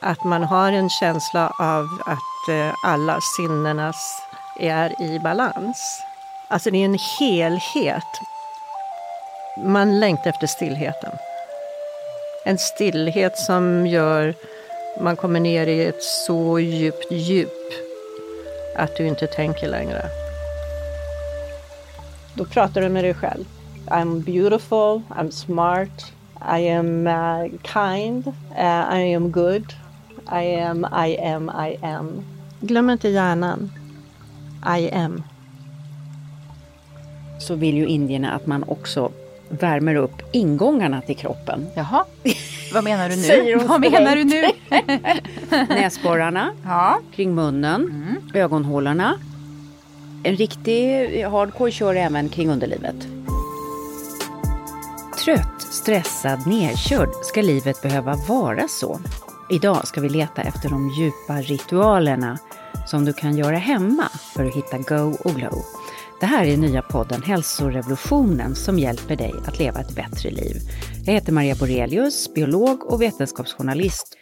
att man har en känsla av att eh, alla sinnenas är i balans. Alltså det är en helhet. Man längtar efter stillheten. En stillhet som gör man kommer ner i ett så djupt djup att du inte tänker längre. Då pratar du med dig själv. I'm beautiful, I'm smart, I am uh, kind, uh, I am good, i am, I am, I am. Glöm inte hjärnan. I am. Så vill ju indierna att man också värmer upp ingångarna till kroppen. Jaha, vad menar du nu? Vad menar du nu? Näsborrarna, Ja, kring munnen, ögonhålorna. En riktig hardcore kör även kring underlivet. Trött, stressad, nerkörd ska livet behöva vara så. Idag ska vi leta efter de djupa ritualerna som du kan göra hemma för att hitta go och glow. Det här är nya podden Hälsorevolutionen som hjälper dig att leva ett bättre liv. Jag heter Maria Borelius, biolog och vetenskapsjournalist.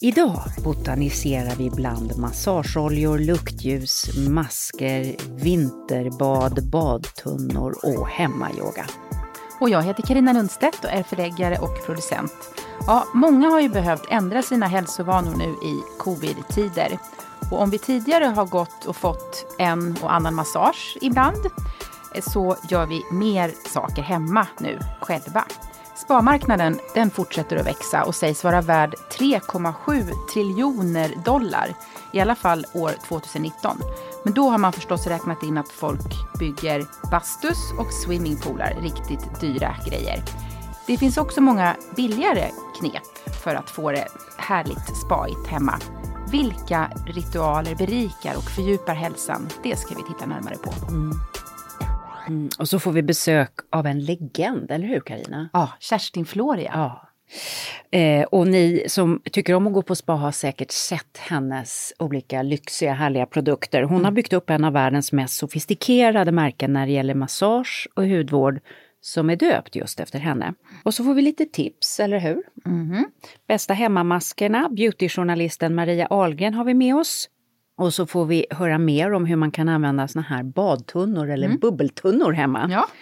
Idag botaniserar vi bland massageoljor, luktljus, masker, vinterbad, badtunnor och hemmayoga och jag heter Karina Lundstedt och är förläggare och producent. Ja, många har ju behövt ändra sina hälsovanor nu i covid-tider. Och om vi tidigare har gått och fått en och annan massage ibland, eh, så gör vi mer saker hemma nu själva. Sparmarknaden den fortsätter att växa och sägs vara värd 3,7 triljoner dollar, i alla fall år 2019. Men då har man förstås räknat in att folk bygger bastus och swimmingpoolar, riktigt dyra grejer. Det finns också många billigare knep för att få det härligt spaigt hemma. Vilka ritualer berikar och fördjupar hälsan? Det ska vi titta närmare på. Mm, och så får vi besök av en legend, eller hur Karina? Ja, Kerstin Floria. Ja. Eh, och ni som tycker om att gå på spa har säkert sett hennes olika lyxiga härliga produkter. Hon har byggt upp en av världens mest sofistikerade märken när det gäller massage och hudvård som är döpt just efter henne. Och så får vi lite tips, eller hur? Bästa hemmamaskerna, beautyjournalisten Maria Ahlgren har vi med oss. Och så får vi höra mer om hur man kan använda såna här badtunnor eller bubbeltunnor hemma. Ja.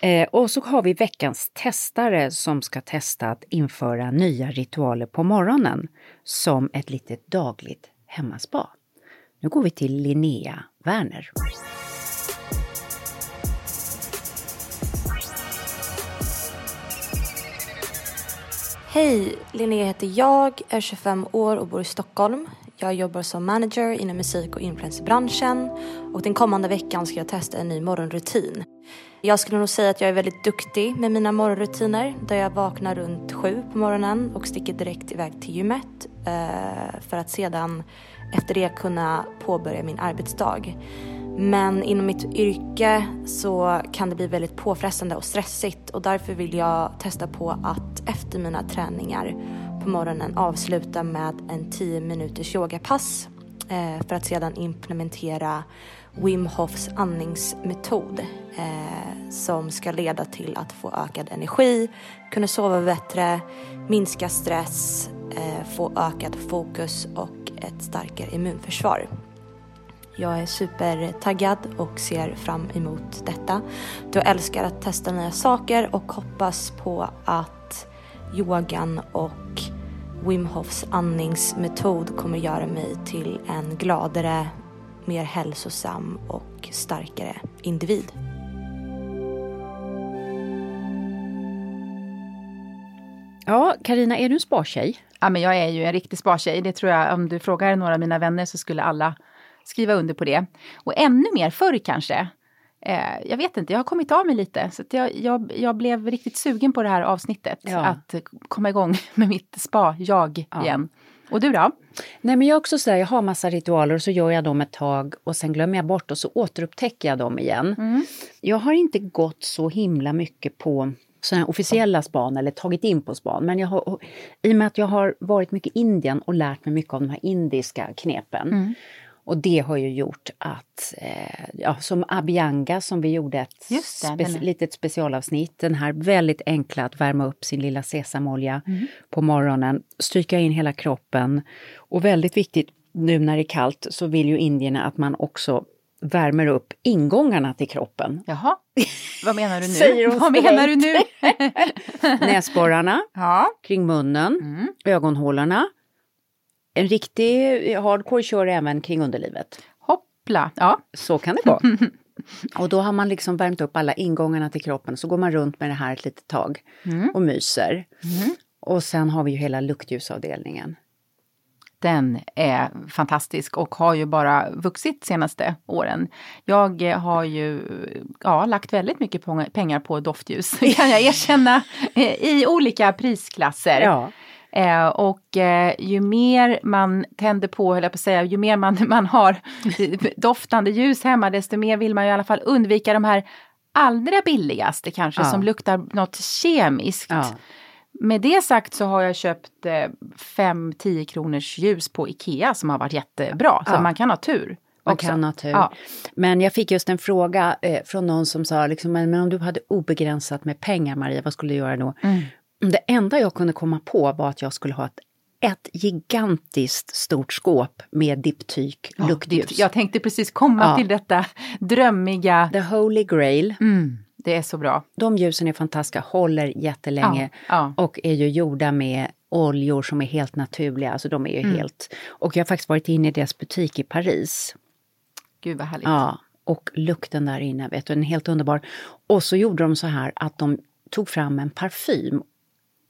Eh, och så har vi veckans testare som ska testa att införa nya ritualer på morgonen som ett litet dagligt hemmaspa. Nu går vi till Linnea Werner. Hej, Linnea heter jag, är 25 år och bor i Stockholm. Jag jobbar som manager inom musik och influencerbranschen och den kommande veckan ska jag testa en ny morgonrutin. Jag skulle nog säga att jag är väldigt duktig med mina morgonrutiner där jag vaknar runt sju på morgonen och sticker direkt iväg till gymmet eh, för att sedan efter det kunna påbörja min arbetsdag. Men inom mitt yrke så kan det bli väldigt påfrestande och stressigt och därför vill jag testa på att efter mina träningar på morgonen avsluta med en 10 minuters yogapass eh, för att sedan implementera Wim Hofs andningsmetod eh, som ska leda till att få ökad energi, kunna sova bättre, minska stress, eh, få ökad fokus och ett starkare immunförsvar. Jag är supertaggad och ser fram emot detta. Jag älskar att testa nya saker och hoppas på att yogan och Wim Hofs andningsmetod kommer göra mig till en gladare, mer hälsosam och starkare individ. Ja, Karina, är du en spartjej? Ja, men jag är ju en riktig spartjej. Det tror jag, om du frågar några av mina vänner så skulle alla skriva under på det. Och ännu mer förr kanske. Eh, jag vet inte, jag har kommit av mig lite. Så att jag, jag, jag blev riktigt sugen på det här avsnittet. Ja. Att komma igång med mitt spa-jag Ja. igen. Och du då? Nej, men jag också sådär, jag har massa ritualer och så gör jag dem ett tag och sen glömmer jag bort och så återupptäcker jag dem igen. Jag har inte gått så himla mycket på sådana officiella span eller tagit in på span. Men jag har, i och med att jag har varit mycket i Indien och lärt mig mycket av de här indiska knepen. Och det har ju gjort att, eh, ja, som Abianga som vi gjorde ett det, spe- litet specialavsnitt, den här väldigt enkla att värma upp sin lilla sesamolja Mm. på morgonen, stryka in hela kroppen. Och väldigt viktigt nu när det är kallt så vill ju indierna att man också värmer upp ingångarna till kroppen. Jaha, vad menar du nu? Säger vad menar du nu? Näsborrarna, ja. kring munnen, Mm. ögonhålorna. En riktig hardcore kör även kring underlivet. Hoppla. Ja. Så kan det gå. Och då har man liksom värmt upp alla ingångarna till kroppen, så går man runt med det här ett litet tag och myser. Och sen har vi ju hela luktljusavdelningen. Den är fantastisk och har ju bara vuxit senaste åren. Jag har ju ja, lagt väldigt mycket pengar på doftljus, kan jag erkänna, i olika prisklasser. Ja, Eh, och eh, ju mer man tänder på, höll jag på att säga, ju mer man, man har doftande ljus hemma, desto mer vill man ju i alla fall undvika de här allra billigaste kanske, Ja. som luktar något kemiskt. ja. Med det sagt så har jag köpt 5-10 kronors ljus på Ikea som har varit jättebra. Så Ja. man kan ha tur. man kan ha tur. Ja. Men jag fick just en fråga eh, från någon som sa, liksom, men, men om du hade obegränsat med pengar Maria, vad skulle du göra då? Mm. Det enda jag kunde komma på var att jag skulle ha ett, ett gigantiskt stort skåp med diptyk Ja, luktljus. Jag tänkte precis komma Ja. till detta drömmiga. The Holy Grail. Mm, det är så bra. De ljusen är fantastiska, håller jättelänge Ja, ja. och är ju gjorda med oljor som är helt naturliga. Alltså de är ju Mm. helt... Och jag har faktiskt varit inne i deras butik i Paris. Gud vad härligt. Ja, och lukten där inne, vet du, den är helt underbar. Och så gjorde de så här att de tog fram en parfym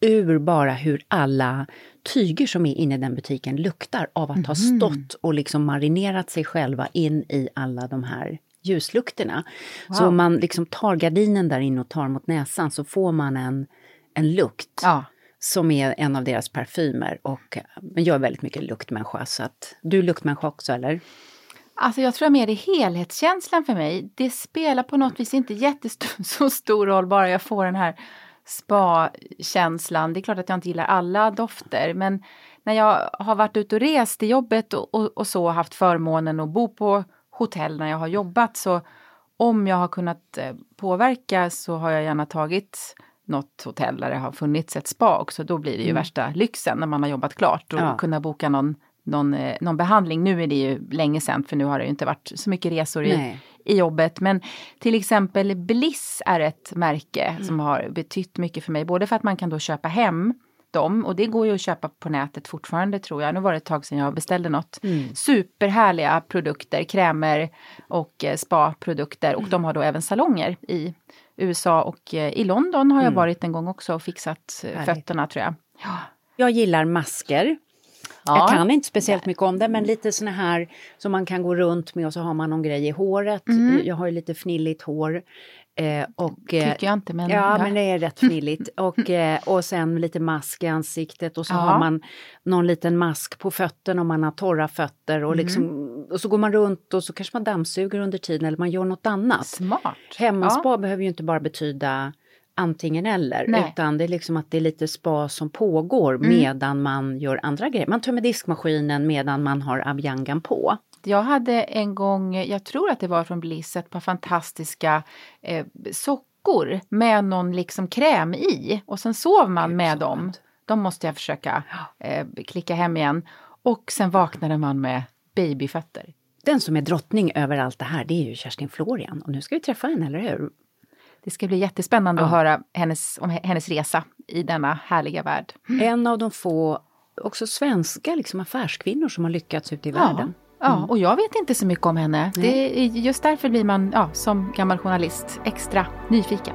ur bara hur alla tyger som är inne i den butiken luktar av att ha Mhm. stått och liksom marinerat sig själva in i alla de här ljuslukterna. Så Wow. om man liksom tar gardinen där inne och tar mot näsan så får man en, en lukt Ja. som är en av deras parfymer. Och, men jag är väldigt mycket luktmänniska, så att du är luktmänniska också eller? Alltså jag tror mer det är helhetskänslan för mig. Det spelar på något vis inte jättestor så stor roll bara jag får den här spa-känslan. Det är klart att jag inte gillar alla dofter men när jag har varit ute och rest i jobbet och, och, och så haft förmånen att bo på hotell när jag har jobbat så om jag har kunnat eh, påverka så har jag gärna tagit något hotell där det har funnits ett spa också. Då blir det ju värsta lyxen när man har jobbat klart och Ja. kunna boka någon, någon, eh, någon behandling. Nu är det ju länge sedan för nu har det inte varit så mycket resor i, Nej. i jobbet. Men till exempel Bliss är ett märke som har betytt mycket för mig. Både för att man kan då köpa hem dem och det går ju att köpa på nätet fortfarande tror jag. Nu var det ett tag sedan jag beställde något. Superhärliga produkter, krämer och eh, spa-produkter och de har då även salonger i USA och eh, i London har jag varit en gång också och fixat eh, Härligt. fötterna tror jag. Ja. Jag gillar masker. Ja. Jag kan inte speciellt mycket om det, men lite såna här som man kan gå runt med och så har man någon grej i håret. Jag har ju lite fnilligt hår. Eh, och, eh, Tycker jag inte men Ja, men det är rätt fnilligt. och, eh, och sen lite mask i ansiktet och så Ja. har man någon liten mask på fötterna om man har torra fötter. Och, liksom, och så går man runt och så kanske man dammsuger under tiden eller man gör något annat. smart. Hemmaspa behöver ju inte bara betyda antingen eller, Nej. utan det är liksom att det är lite spa som pågår medan man gör andra grejer. Man tömmer diskmaskinen medan man har abjangan på. Jag hade en gång, jag tror att det var från Bliss, ett par fantastiska eh, sockor med någon liksom kräm i. Och sen sov man med dem. De måste jag försöka eh, klicka hem igen. Och sen vaknade man med babyfötter. Den som är drottning över allt det här, det är ju Kerstin Florian. Och nu ska vi träffa henne, eller hur? Det ska bli jättespännande Ja. att höra hennes, om hennes resa i denna härliga värld. En av de få, också svenska liksom, affärskvinnor som har lyckats ute i världen. Ja, och jag vet inte så mycket om henne. Det är just därför blir man ja, som gammal journalist extra nyfiken.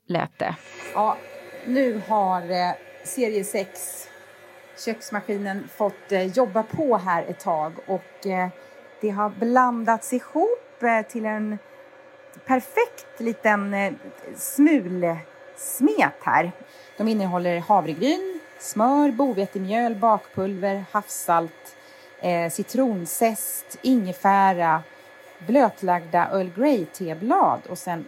lät det. Ja, nu har eh, serie 6 köksmaskinen fått eh, jobba på här ett tag och eh, det har blandats ihop eh, till en perfekt liten eh, smulsmet här. De innehåller havregryn, smör, bovetemjöl, bakpulver, havssalt, eh, citronzest, ingefära, blötlagda Earl Grey-teblad och sen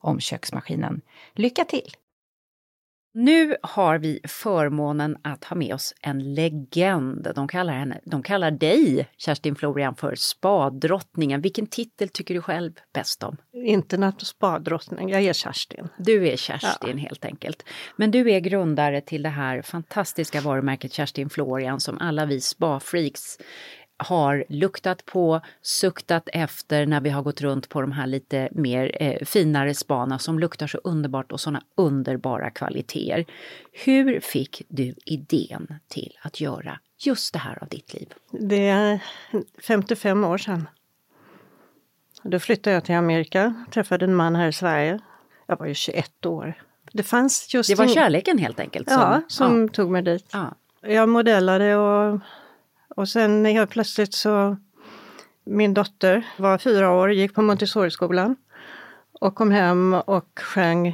om köksmaskinen. Lycka till! Nu har vi förmånen att ha med oss en legend. De kallar, henne, de kallar dig, Kerstin Florian, för spaddrottningen. Vilken titel tycker du själv bäst om? Internet och spaddrottning, jag är Kerstin. Du är Kerstin ja. helt enkelt. Men du är grundare till det här fantastiska varumärket Kerstin Florian som alla vi spafreaks har luktat på, suktat efter när vi har gått runt på de här lite mer eh, finare spana som luktar så underbart och såna underbara kvaliteter. Hur fick du idén till att göra just det här av ditt liv? Det är 55 år sedan. Då flyttade jag till Amerika, träffade en man här i Sverige. Jag var ju 21 år. Det fanns just... Det var kärleken helt enkelt? Som, ja, som ja. tog mig dit. Ja. Jag modellade och och sen helt plötsligt så, min dotter var fyra år, gick på Montessori-skolan och kom hem och sjöng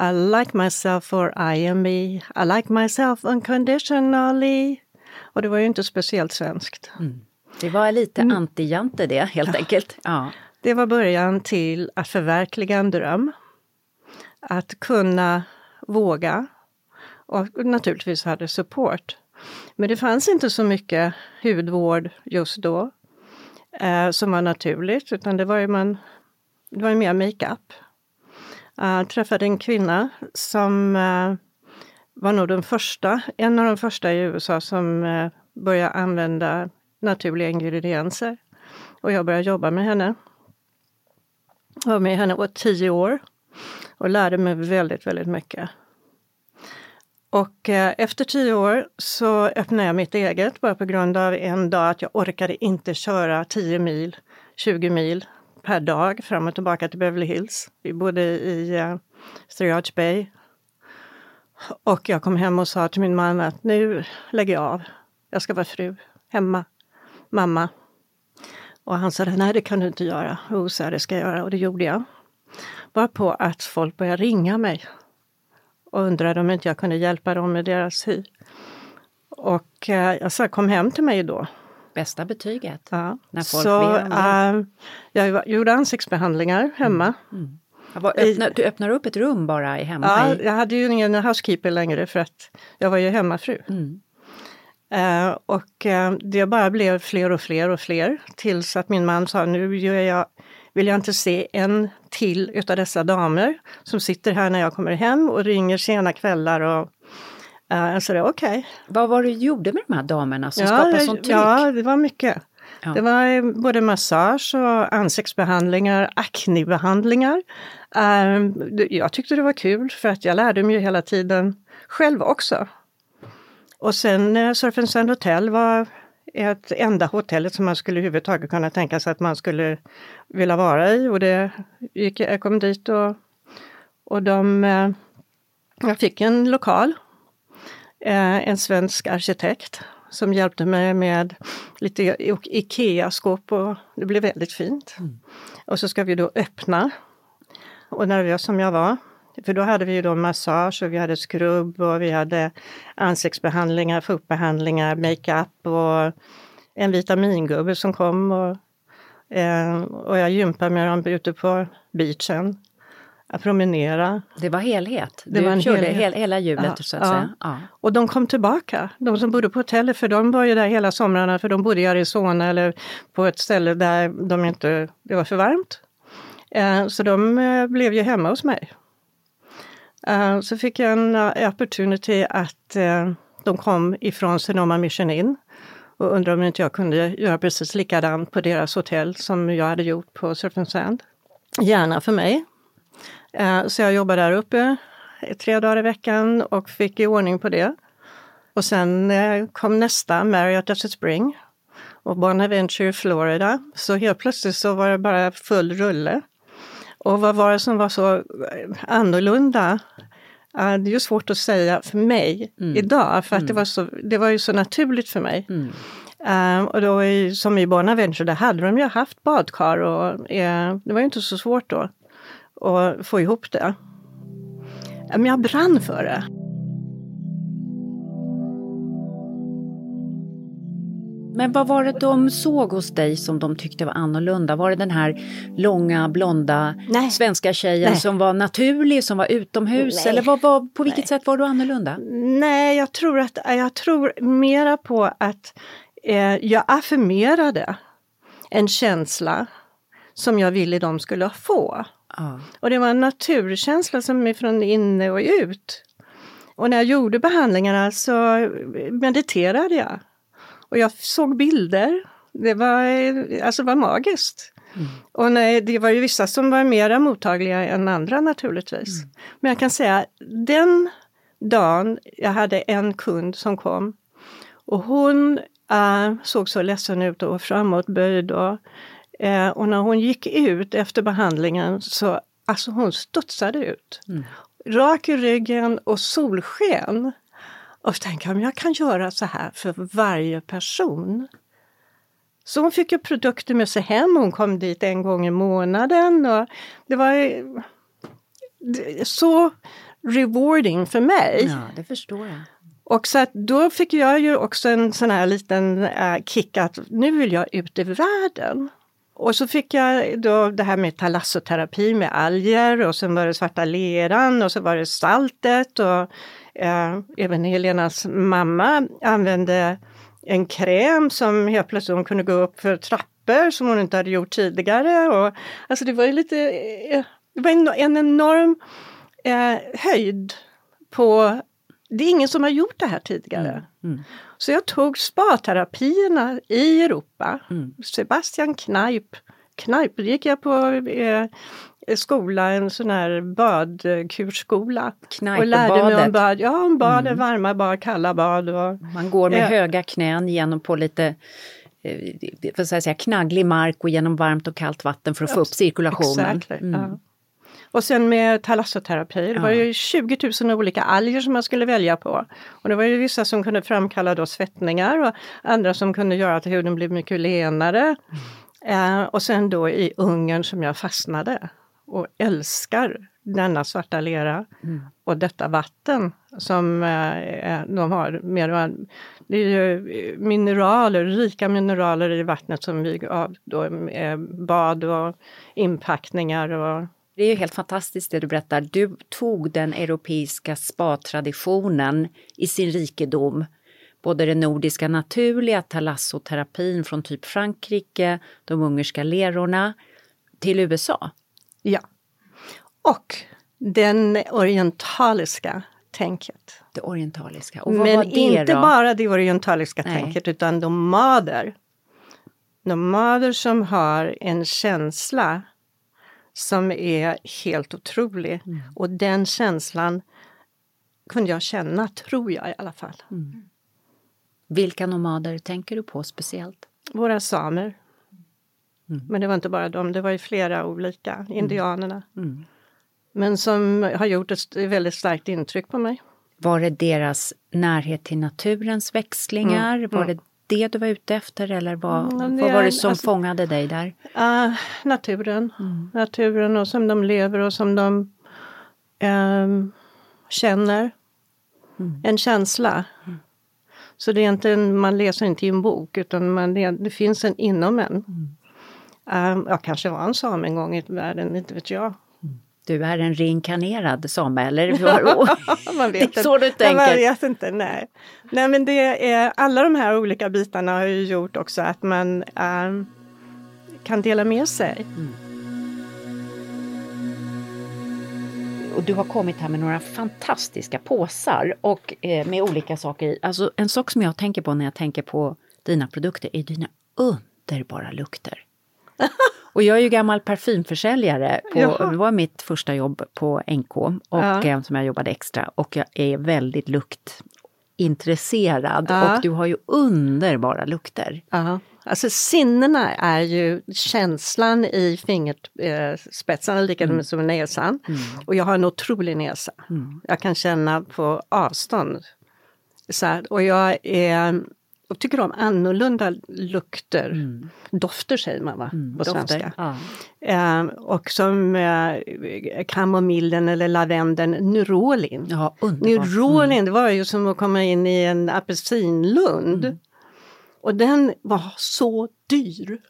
I like myself for I am me. I like myself unconditionally. Och det var ju inte speciellt svenskt. Mm. Det var lite mm. anti-Jante det helt ja. enkelt. Ja. Det var början till att förverkliga en dröm. Att kunna våga. Och naturligtvis hade support. Men det fanns inte så mycket hudvård just då eh, som var naturligt, utan det var ju, man, det var ju mer makeup. Jag uh, träffade en kvinna som uh, var nog den första, en av de första i USA som uh, började använda naturliga ingredienser. Och jag började jobba med henne. Jag var med henne i tio år och lärde mig väldigt, väldigt mycket. Och eh, efter tio år så öppnade jag mitt eget bara på grund av en dag att jag orkade inte köra 10 mil, 20 mil per dag fram och tillbaka till Beverly Hills. Vi bodde i eh, uh, Sturridge Bay. Och jag kom hem och sa till min man att nu lägger jag av. Jag ska vara fru, hemma, mamma. Och han sa nej det kan du inte göra. Jo, så det ska jag göra och det gjorde jag. Bara på att folk började ringa mig och undrade om inte jag kunde hjälpa dem med deras hy. Och eh, jag sa kom hem till mig då. Bästa betyget? Ja. När folk så äh, jag gjorde ansiktsbehandlingar hemma. Mm. Mm. Öppna, du öppnar upp ett rum bara hemma? Ja, jag hade ju ingen housekeeper längre för att jag var ju hemmafru. Mm. Uh, och uh, det bara blev fler och fler och fler tills att min man sa nu gör jag vill jag inte se en till utav dessa damer som sitter här när jag kommer hem och ringer sena kvällar och uh, sa okej. Okay. Vad var det du gjorde med de här damerna som ja, skapade sånt tryck? Ja, det var mycket. Ja. Det var eh, både massage och ansiktsbehandlingar, aknebehandlingar. Uh, jag tyckte det var kul för att jag lärde mig hela tiden själv också. Och sen uh, Surf and Sand Hotel var ett enda hotellet som man skulle överhuvudtaget kunna tänka sig att man skulle vilja vara i. Och det gick, jag kom dit och, och de, eh, jag fick en lokal, eh, en svensk arkitekt som hjälpte mig med lite IKEA-skåp och det blev väldigt fint. Mm. Och så ska vi då öppna. Och nervös som jag var för då hade vi ju då massage och vi hade skrubb och vi hade ansiktsbehandlingar, fotbehandlingar, makeup och en vitamingubbe som kom och, eh, och jag gympade med dem ute på beachen. Att promenera. Det var helhet? Det du var en körde helhet. Hel, hela hjulet ja, så att ja. säga? Ja. Och de kom tillbaka, de som bodde på hotellet, för de var ju där hela somrarna för de bodde i Arizona eller på ett ställe där de inte, det var för varmt. Eh, så de eh, blev ju hemma hos mig. Uh, så fick jag en uh, opportunity att uh, de kom ifrån Sonoma Mission Inn och undrade om inte jag kunde göra precis likadant på deras hotell som jag hade gjort på Surf and Sand. Gärna för mig. så jag jobbade där uppe tre dagar i veckan och fick i ordning på det. Och sen kom nästa, Marriott Desert Spring och Bonaventure, Florida. Så helt plötsligt så var det bara full rulle. Och vad var det som var så annorlunda? Det är ju svårt att säga för mig mm. idag, för att mm. det, var så, det var ju så naturligt för mig. Mm. Um, och då i, som i Bonaventure, där hade de ju haft badkar och uh, det var ju inte så svårt då att få ihop det. Men jag brann för det. Men vad var det de såg hos dig som de tyckte var annorlunda? Var det den här långa blonda Nej. svenska tjejen Nej. som var naturlig, som var utomhus? Nej. Eller vad, vad, på vilket sätt var du annorlunda? Nej, jag tror, att, jag tror mera på att eh, jag affirmerade en känsla som jag ville de skulle få. Ah. Och det var en naturkänsla som är från inne och ut. Och när jag gjorde behandlingarna så mediterade jag. Och jag såg bilder. Det var, alltså var magiskt. Mm. Och nej, det var ju vissa som var mera mottagliga än andra naturligtvis. Mm. Men jag kan säga, den dagen jag hade en kund som kom och hon äh, såg så ledsen ut och framåtböjd. Och, äh, och när hon gick ut efter behandlingen så alltså hon studsade ut. Mm. Rak i ryggen och solsken. Och så tänkte jag, om jag kan göra så här för varje person. Så hon fick ju produkter med sig hem, hon kom dit en gång i månaden. Och det var så rewarding för mig. Ja, det förstår jag. Och så att då fick jag ju också en sån här liten äh, kick att nu vill jag ut i världen. Och så fick jag då det här med talassoterapi med alger och sen var det svarta leran och så var det saltet och äh, även Helenas mamma använde en kräm som helt plötsligt hon kunde gå upp för trappor som hon inte hade gjort tidigare. Och, alltså det var ju lite, eh, det var en, en enorm eh, höjd på det är ingen som har gjort det här tidigare. Mm. Mm. Så jag tog spaterapierna i Europa. Mm. Sebastian Kneip. Kneip, då gick jag på eh, skola, en sån här badkursskola. Och lärde mig om bad, ja, om bad, mm. varma bad, kalla bad. Och, Man går med eh, höga knän genom på lite eh, för att säga, knagglig mark och genom varmt och kallt vatten för att få upp cirkulationen. Exactly, mm. ja. Och sen med talassoterapi, det var ju 20 000 olika alger som man skulle välja på. Och det var ju vissa som kunde framkalla då svettningar och andra som kunde göra att huden blev mycket lenare. Eh, och sen då i Ungern som jag fastnade och älskar denna svarta lera mm. och detta vatten som eh, de har. Med, det är ju mineraler, rika mineraler i vattnet som vi av då, eh, bad och inpackningar och det är ju helt fantastiskt det du berättar. Du tog den europeiska spa-traditionen i sin rikedom. Både den nordiska naturliga talassoterapin från typ Frankrike, de ungerska lerorna, till USA. Ja. Och den orientaliska tänket. Det orientaliska. Och Men det inte då? bara det orientaliska Nej. tänket utan nomader. Nomader som har en känsla som är helt otrolig. Mm. Och den känslan kunde jag känna, tror jag i alla fall. Mm. Vilka nomader tänker du på speciellt? Våra samer. Mm. Men det var inte bara dem, det var ju flera olika, mm. indianerna. Mm. Men som har gjort ett väldigt starkt intryck på mig. Var det deras närhet till naturens växlingar? Mm. Var det det du var ute efter eller vad, mm, vad var det som alltså, fångade dig där? Uh, naturen. Mm. Naturen och som de lever och som de um, känner. Mm. En känsla. Mm. Så det är inte en, man läser inte i en bok utan man, det, finns en inom en. Um, jag kanske var en same en gång i världen, inte vet jag du är en reinkarnerad same eller? man vet det är så du tänker? Man vet inte, nej. Nej men det är, alla de här olika bitarna har ju gjort också att man äh, kan dela med sig. Mm. Och du har kommit här med några fantastiska påsar och eh, med olika saker i. Alltså en sak som jag tänker på när jag tänker på dina produkter är dina underbara lukter. Och jag är ju gammal parfymförsäljare. På, det var mitt första jobb på NK och, ja. Eh, som jag jobbade extra och jag är väldigt luktintresserad ja. och du har ju underbara lukter. Ja. Alltså sinnena är ju känslan i fingerspetsarna, likadant mm. som näsan. Mm. Och jag har en otrolig näsa. Mm. Jag kan känna på avstånd. Så här, och jag är och tycker om annorlunda lukter. Mm. Dofter säger man va, mm, på svenska. Ja. Eh, och som eh, kamomillen eller lavendeln, nyrolin. Ja, nyrolin, mm. det var ju som att komma in i en apelsinlund. Mm. Och den var så dyr.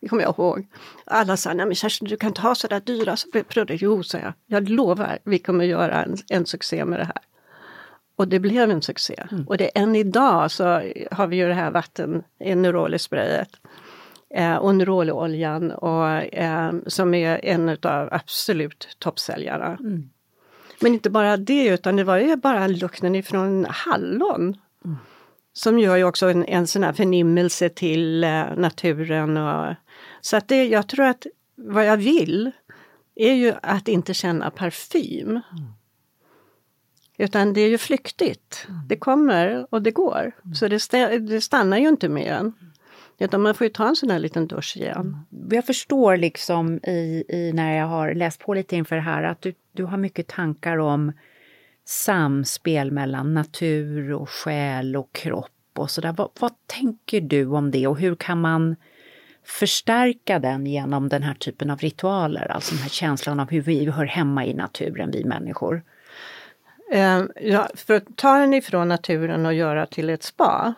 Det kommer jag ihåg. Alla sa, nej men Kerstin du kan inte ha sådär dyra produkter. Jo, sa jag, jag lovar, vi kommer göra en, en succé med det här. Och det blev en succé. Mm. Och det, än idag så har vi ju det här vatten, Neroli-sprayet eh, och Neroli-oljan och, eh, som är en av absolut toppsäljarna. Mm. Men inte bara det utan det var ju bara lukten ifrån hallon. Mm. Som gör ju också en, en sån här förnimmelse till eh, naturen. Och, så att det, jag tror att vad jag vill är ju att inte känna parfym. Mm. Utan det är ju flyktigt. Mm. Det kommer och det går. Mm. Så det, det, stannar ju inte med en. Utan man får ju ta en sån här liten dusch igen. Mm. Jag förstår liksom i, i, när jag har läst på lite inför det här att du, du har mycket tankar om samspel mellan natur och själ och kropp och sådär. Vad, vad tänker du om det och hur kan man förstärka den genom den här typen av ritualer? Alltså den här känslan av hur vi hör hemma i naturen, vi människor. Eh, ja, för att ta den ifrån naturen och göra till ett spa,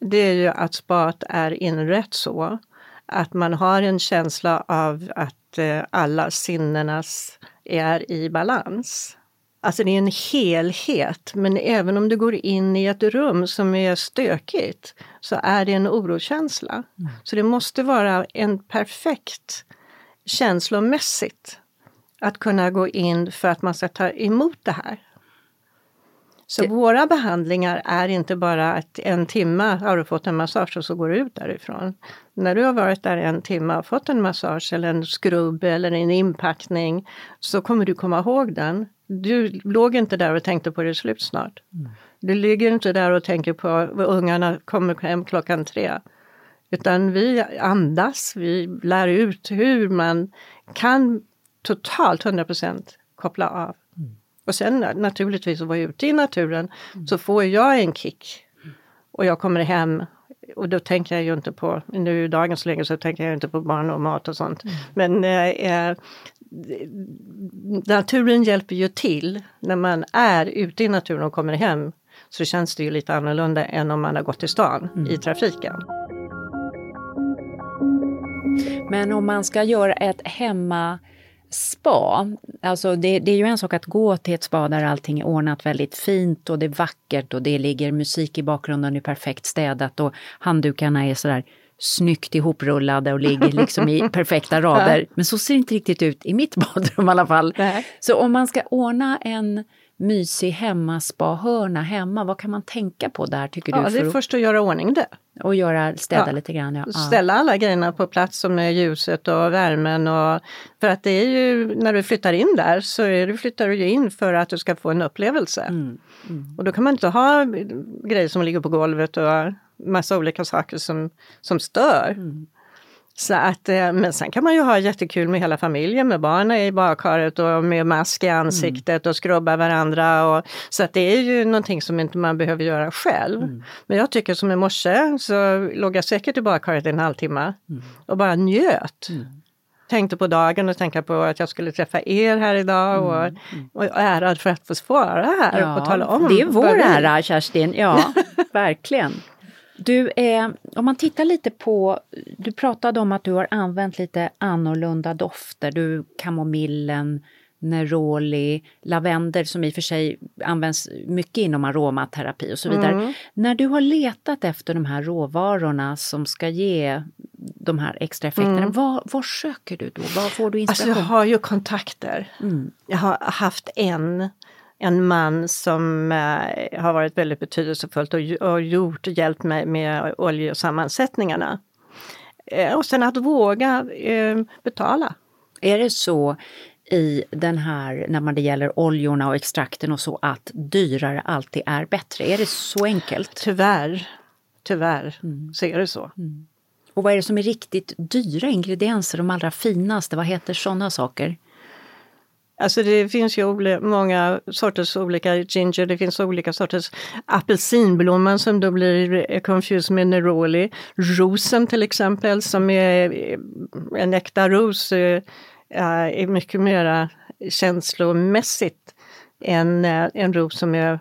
det är ju att spat är inrätt så att man har en känsla av att eh, alla sinnenas är i balans. Alltså det är en helhet, men även om du går in i ett rum som är stökigt så är det en orokänsla. Mm. Så det måste vara en perfekt känslomässigt att kunna gå in för att man ska ta emot det här. Så det... våra behandlingar är inte bara att en timme har du fått en massage och så går du ut därifrån. När du har varit där en timme och fått en massage eller en skrubb eller en inpackning så kommer du komma ihåg den. Du låg inte där och tänkte på det slut snart. Mm. Du ligger inte där och tänker på att ungarna kommer hem klockan tre. Utan vi andas, vi lär ut hur man kan totalt 100% koppla av. Mm. Och sen naturligtvis att vara ute i naturen mm. så får jag en kick. Och jag kommer hem och då tänker jag ju inte på, nu i dagens läge så tänker jag inte på barn och mat och sånt. Mm. Men eh, eh, naturen hjälper ju till när man är ute i naturen och kommer hem. Så känns det ju lite annorlunda än om man har gått i stan mm. i trafiken. Men om man ska göra ett hemma spa, alltså det, det, är ju en sak att gå till ett spa där allting är ordnat väldigt fint och det är vackert och det ligger musik i bakgrunden, det är perfekt städat och handdukarna är sådär snyggt ihoprullade och ligger liksom i perfekta rader. Men så ser det inte riktigt ut i mitt badrum i alla fall. Nej. Så om man ska ordna en mysig hemmaspahörna hemma, vad kan man tänka på där tycker ja, du? Det är först att göra ordning det. Och göra, städa ja. lite grann. Ja. Ställa alla grejerna på plats som är ljuset och värmen. Och, för att det är ju, när du flyttar in där så är du, flyttar du in för att du ska få en upplevelse. Mm. Mm. Och då kan man inte ha grejer som ligger på golvet och massa olika saker som, som stör. Mm. Så att, eh, men sen kan man ju ha jättekul med hela familjen, med barnen i badkaret och med mask i ansiktet mm. och skrubba varandra. Och, så att det är ju någonting som inte man behöver göra själv. Mm. Men jag tycker som i morse så låg jag säkert i badkaret en halvtimme mm. och bara njöt. Mm. Tänkte på dagen och tänkte på att jag skulle träffa er här idag och, mm. och ärad för att få svara här ja, och tala om. Det är vår ära Kerstin, ja verkligen. Du, eh, om man tittar lite på, du pratade om att du har använt lite annorlunda dofter, du kamomillen, neroli, lavendel som i och för sig används mycket inom aromaterapi och så vidare. Mm. När du har letat efter de här råvarorna som ska ge de här extra effekterna, mm. var, var söker du då? Var får du inspiration? Alltså jag har ju kontakter. Mm. Jag har haft en en man som eh, har varit väldigt betydelsefullt och, och gjort, hjälpt mig med oljesammansättningarna. Eh, och sen att våga eh, betala. Är det så i den här, när det gäller oljorna och extrakten och så, att dyrare alltid är bättre? Är det så enkelt? Tyvärr, tyvärr mm. så är det så. Mm. Och vad är det som är riktigt dyra ingredienser, de allra finaste? Vad heter sådana saker? Alltså det finns ju många sorters olika ginger, det finns olika sorters apelsinblomman som då blir eh, confused med neroli. Rosen till exempel som är eh, en äkta ros eh, är mycket mera känslomässigt än en ros som är,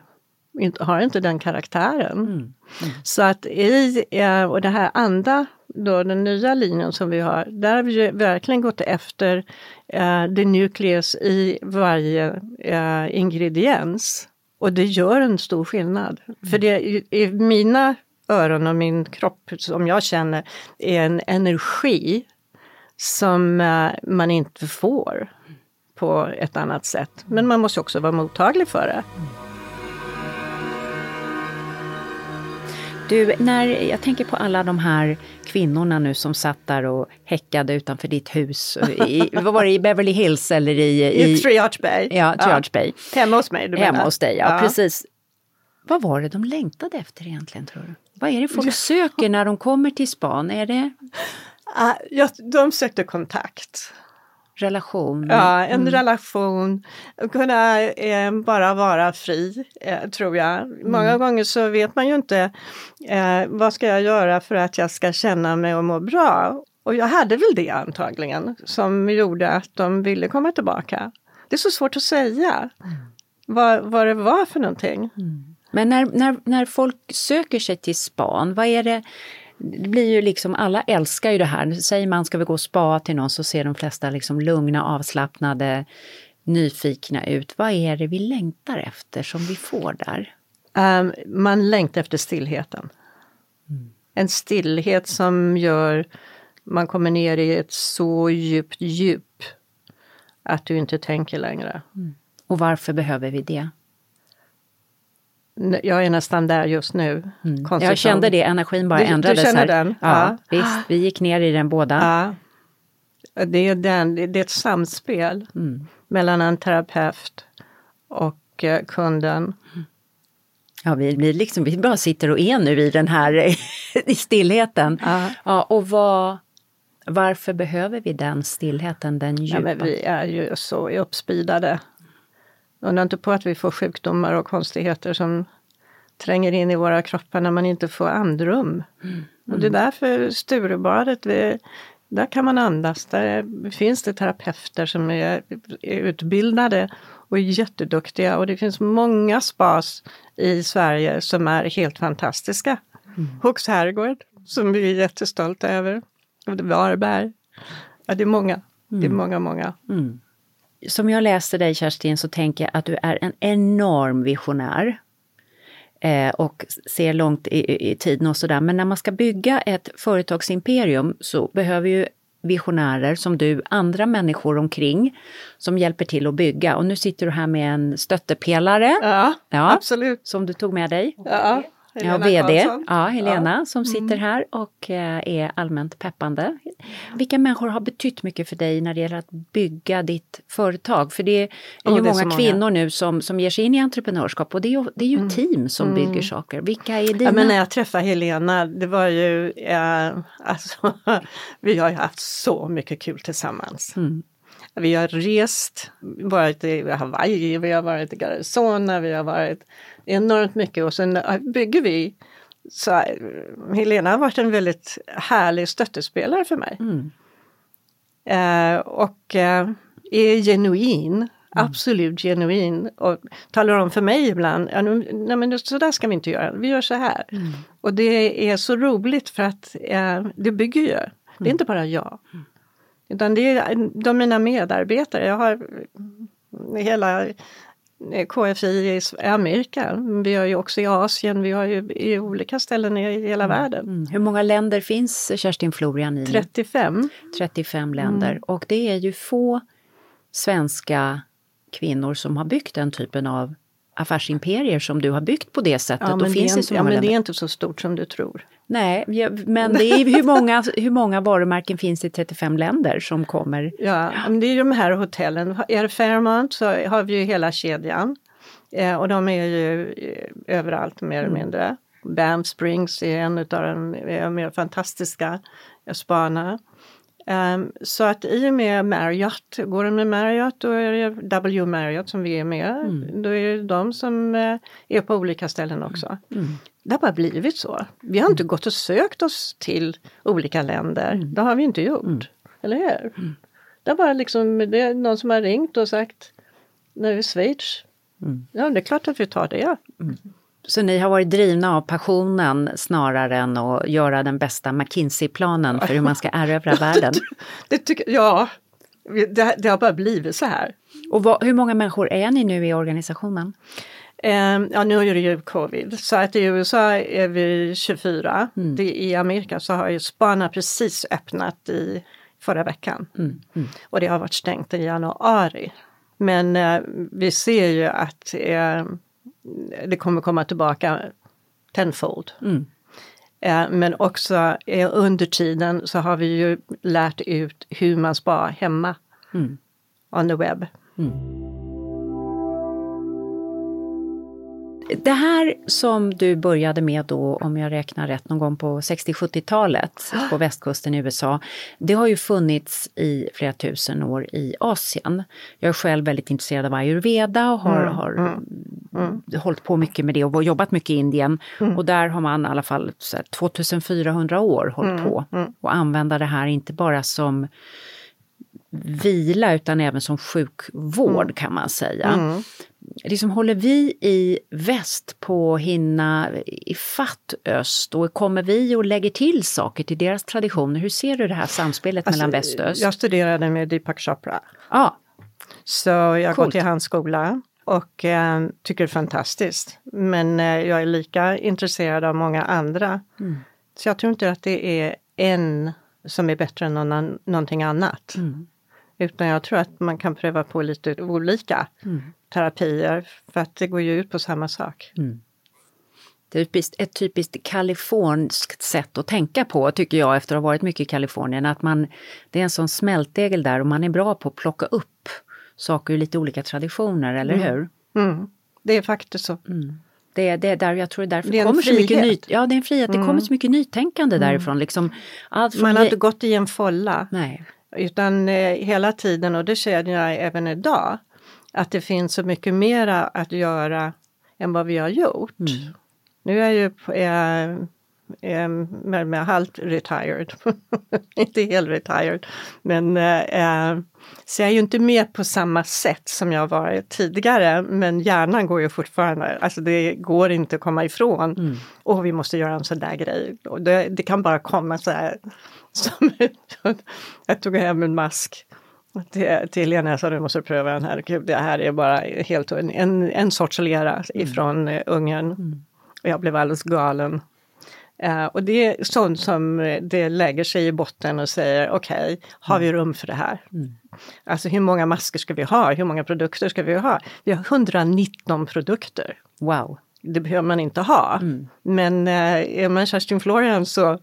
har inte den karaktären. Mm. Mm. Så att i, och det här andra då den nya linjen som vi har, där har vi verkligen gått efter eh, det nukleus i varje eh, ingrediens. Och det gör en stor skillnad. Mm. För det i, i mina öron och min kropp som jag känner är en energi som eh, man inte får på ett annat sätt. Men man måste också vara mottaglig för det. Du, när jag tänker på alla de här kvinnorna nu som satt där och häckade utanför ditt hus. I, vad var det, i Beverly Hills eller i... I, I Triage Bay. Ja, Triage ja. Bay. Hemma hos mig, du Hemma menar. hos dig, ja, ja, precis. Vad var det de längtade efter egentligen, tror du? Vad är det folk söker när de kommer till span? Är det... Uh, ja, de sökte kontakt relation. Ja, en mm. relation. Kunna eh, bara vara fri, eh, tror jag. Mm. Många gånger så vet man ju inte eh, vad ska jag göra för att jag ska känna mig och må bra. Och jag hade väl det antagligen som gjorde att de ville komma tillbaka. Det är så svårt att säga. Mm. vad, vad det var för någonting. Men när, när, när folk söker sig till span, vad är det? Det blir ju liksom, alla älskar ju det här. Säger man ska vi gå och spa till någon så ser de flesta liksom lugna, avslappnade, nyfikna ut. Vad är det vi längtar efter som vi får där? Um, man längtar efter stillheten. En stillhet som gör man kommer ner i ett så djupt djup att du inte tänker längre. Och varför behöver vi det? Jag är nästan där just nu. konstigt Jag kände det, energin bara Du- du ändrades känner här. den? Ja, Ja. visst. Vi gick ner i den båda. Ja. Det är, den, det är ett samspel mellan en terapeut och eh, kunden. Ja, vi, vi, liksom, vi bara sitter och är nu i den här i stillheten. Ja. Ja, och vad, varför behöver vi den stillheten, den djupa? Ja, vi är ju så uppspidade. Undra inte på att vi får sjukdomar och konstigheter som tränger in i våra kroppar när man inte får andrum. Och det är därför Sturebadet, vi, där kan man andas. Där finns det terapeuter som är, är utbildade och är jätteduktiga. Och det finns många spas i Sverige som är helt fantastiska. Hooks herrgård, som vi är jättestolta över. Och det är Varberg. Ja, det är många. Det är många, många. Som jag läser dig Kerstin så tänker jag att du är en enorm visionär. Eh, och ser långt i, i- tiden och sådär. Men när man ska bygga ett företagsimperium så behöver ju visionärer som du, andra människor omkring som hjälper till att bygga. Och nu sitter du här med en stöttepelare Ja, Ja. absolut. som du tog med dig. Ja, Ja, Helena VD. Karlsson. Ja, Helena som sitter här och eh, är allmänt peppande. Vilka människor har betytt mycket för dig när det gäller att bygga ditt företag? För det är Åh, ju det är många, många. kvinnor nu som, som ger sig in i entreprenörskap och det är ju, det är ju team som bygger saker. Vilka är dina? Ja, men när jag träffade Helena, det var ju, eh, alltså, vi har ju haft så mycket kul tillsammans. Vi har rest, varit i Hawaii, vi har varit i Arizona, vi har varit enormt mycket och sen bygger vi. Så Helena har varit en väldigt härlig stöttespelare för mig. Eh, och eh, är genuin, absolut genuin och talar om för mig ibland, ja, nu, nej men så där ska vi inte göra, vi gör så här. Och det är så roligt för att eh, det bygger ju, det är inte bara jag. Utan det är de mina medarbetare, jag har eh, hela eh, KFI i Amerika, vi har ju också i Asien, vi har ju i olika ställen i hela världen. Mm. Hur många länder finns Kerstin Florian i? 35. 35 länder. Och det är ju få svenska kvinnor som har byggt den typen av affärsimperier som du har byggt på det sättet. Ja, men, det är, inte, ja, men det är inte så stort som du tror. Nej, men det är hur många, hur många varumärken finns i 35 länder som kommer? Ja, men det är ju de här hotellen. Är det Fairmont så har vi ju hela kedjan. Eh, och de är ju eh, överallt mer eller mindre. Banff Springs är en av de mer fantastiska eh, Ehm, så att i och med Marriott, går det med Marriott då är det W Marriott som vi är med. Då är det de som eh, är på olika ställen också. Det har bara blivit så. Vi har inte gått och sökt oss till olika länder. Det har vi inte gjort. Eller hur? Det är bara liksom, det är någon som har ringt och sagt Nu är vi i Schweiz. Ja, det är klart att vi tar det. Så ni har varit drivna av passionen snarare än att göra den bästa McKinsey-planen för hur man ska erövra världen? Det tycker, ja, vi- det, det har bara blivit så här. Och vad, hur många människor är ni nu i organisationen? Ehm, ja, nu är det ju covid, så att i USA är vi 24. Det, I Amerika så har ju Spana precis öppnat i förra veckan. Och det har varit stängt i januari. Men eh, vi ser ju att eh, det kommer komma tillbaka tenfold. Eh, men också eh, under tiden så har vi ju lärt ut hur man sparar hemma. On the web. Det här som du började med då, om jag räknar rätt, någon gång på 60-70-talet på västkusten i USA. Det har ju funnits i flera tusen år i Asien. Jag är själv väldigt intresserad av ayurveda och har, har hållit på mycket med det och jobbat mycket i Indien. Och där har man i alla fall så här, 2400 år hållit på och använda det här inte bara som vila utan även som sjukvård kan man säga. Liksom håller vi i väst på att hinna ifatt öst och kommer vi och lägger till saker till deras traditioner? Hur ser du det här samspelet Alltså, mellan väst och öst? Jag studerade med Deepak Chopra. Ja, Så jag går till hans skola och eh, tycker det är fantastiskt. Men eh, jag är lika intresserad av många andra. Mm. Så jag tror inte att det är en som är bättre än någon, någonting annat. Mm. Utan jag tror att man kan pröva på lite olika Mm. terapier för att det går ju ut på samma sak. det är ett typiskt kaliforniskt sätt att tänka på tycker jag efter att ha varit mycket i Kalifornien. Att man, det är en sån smältdegel där och man är bra på att plocka upp saker ur lite olika traditioner, eller hur? Mm. Det är faktiskt så. Det är, det är där jag tror det är därför Det är kommer så mycket ny, frihet. Ja, det är en frihet. Det kommer så mycket nytänkande därifrån. Liksom, allt Man har ge- inte gått i en folla. Nej. Utan eh, hela tiden, och det ser jag även idag, att det finns så mycket mera att göra än vad vi har gjort. Nu är jag ju är med, med halvt retired, inte helt retired, men eh, eh, så jag är ju inte med på samma sätt som jag varit tidigare, men hjärnan går ju fortfarande, alltså det går inte att komma ifrån. Och vi måste göra en sån där grej. Och det, det kan bara komma så här. Som, jag tog hem en mask till, till Lena jag sa du måste pröva den här. Gud, det här är bara helt en, en, en sorts lera ifrån eh, Ungern. Och jag blev alldeles galen. Eh, och det är sånt som eh, det lägger sig i botten och säger okej, har vi rum för det här? Alltså hur många masker ska vi ha? Hur många produkter ska vi ha? Vi har 119 produkter. Wow. Det behöver man inte ha. Men eh, är man Kerstin Florian så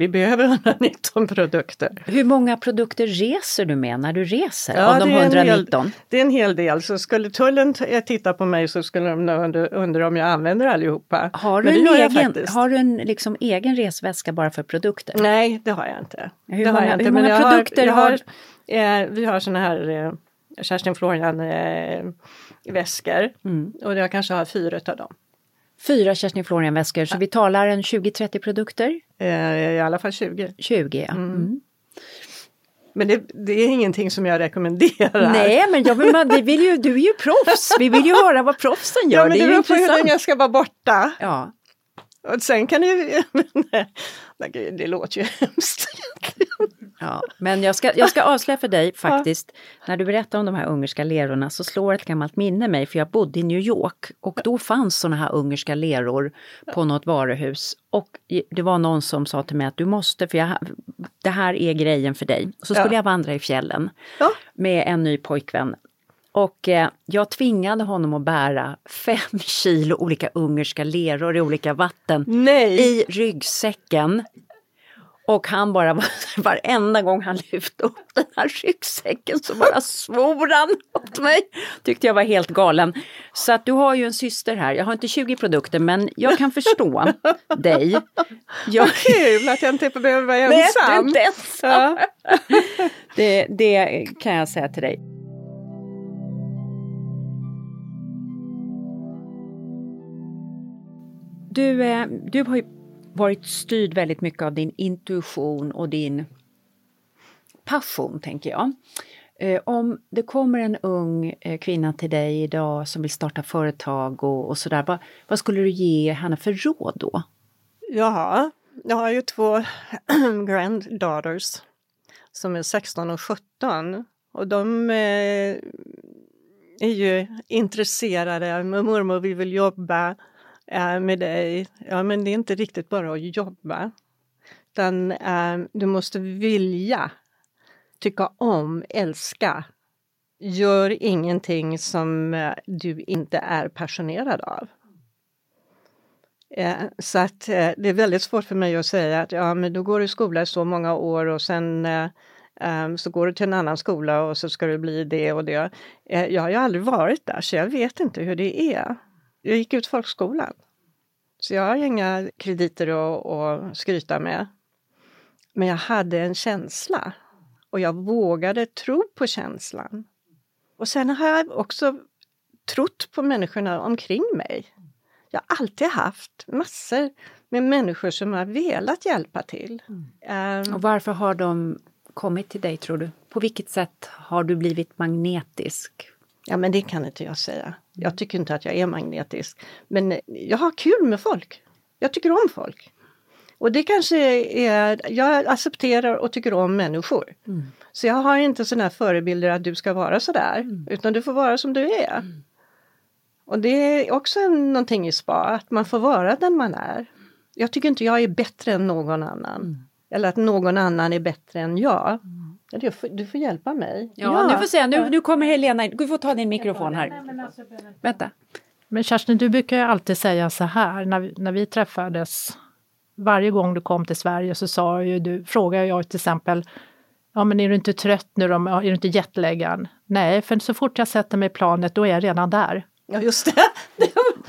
vi behöver 119 produkter. Hur många produkter reser du med när du reser Ja, av de det är en hel- 119? Det är en hel del. Så skulle tullen eh, titta på mig så skulle de undra om jag använder allihopa. Har du, en egen, har du en liksom egen resväska bara för produkter? Nej, det har jag inte. Hur det många- har jag inte. hur Men många jag produkter jag har- har, eh, vi har såna här eh, Kerstin Florian eh, väskor. Mm. Och jag kanske har fyra av dem. Fyra Kerstin Florian-väskor, så vi talar en 20-30 produkter? Eh, I alla fall 20. 20 ja. Mm. Men det, det är ingenting som jag rekommenderar. Nej, men jag vill, man, vi vill ju, du är ju proffs. Vi vill ju höra vad proffsen gör. Ja, men det det beror på hur länge jag ska vara borta. Ja. Och sen kan det ju... Gud, det låter ju hemskt. Ja, men jag ska, jag ska avslöja för dig faktiskt, när du berättar om de här ungerska lerorna så slår ett gammalt minne mig för jag bodde i New York och då fanns såna här ungerska leror på något varuhus och det var någon som sa till mig att du måste, för jag, det här är grejen för dig. Så skulle Ja. jag vandra i fjällen Ja. med en ny pojkvän. Och eh, jag tvingade honom att bära fem kilo olika ungerska leror i olika vatten Nej! i ryggsäcken. Och han bara, varenda gång han lyfte upp den här ryggsäcken så bara svor han åt mig. Tyckte jag var helt galen. Så att du har ju en syster här. Jag har inte 20 produkter men jag kan förstå dig. Jag, Kul att jag inte behöver vara Nej, du är ensam. inte ensam. Ja. Det, det kan jag säga till dig. Du, eh, du har ju varit styrd väldigt mycket av din intuition och din passion, tänker jag. Eh, om det kommer en ung eh, kvinna till dig idag som vill starta företag och, och sådär, vad, vad skulle du ge henne för råd då? Ja, jag har ju två granddaughters som är 16 och 17 och de eh, är ju intresserade. Mormor, vi vill jobba eh, med dig. Ja, men det är inte riktigt bara att jobba. Utan eh, du måste vilja, tycka om, älska. Gör ingenting som eh, du inte är passionerad av. Eh, Så att eh, det är väldigt svårt för mig att säga att ja, men då går du i skola i så många år och sen eh, ehm, så går du till en annan skola och så ska du bli det och det. Eh, jag har ju aldrig varit där så jag vet inte hur det är. Jag gick ut folkskolan. Så jag har inga krediter att, att skryta med. Men jag hade en känsla och jag vågade tro på känslan. Och sen har jag också trott på människorna omkring mig. Jag har alltid haft massor med människor som har velat hjälpa till. Ehm, Och varför har de kommit till dig tror du? På vilket sätt har du blivit magnetisk? Ja men det kan inte jag säga. Jag tycker inte att jag är magnetisk. Men jag har kul med folk. Jag tycker om folk. Och det kanske är, jag accepterar och tycker om människor. Mm. Så jag har inte sådana här förebilder att du ska vara sådär, mm. utan du får vara som du är. Mm. Och det är också någonting i spa, att man får vara den man är. Jag tycker inte jag är bättre än någon annan. Mm. Eller att någon annan är bättre än jag. Du får, du får hjälpa mig. Ja, ja. nu får se. Nu, nu kommer Helena Du får ta din mikrofon här. Alltså, Vänta. Men Kerstin, du brukar ju alltid säga så här när vi, när vi träffades. Varje gång du kom till Sverige så sa ju du, frågade jag till exempel Ja men är du inte trött nu då? Är du inte jetlaggad? Nej, för så fort jag sätter mig i planet då är jag redan där. Ja just det.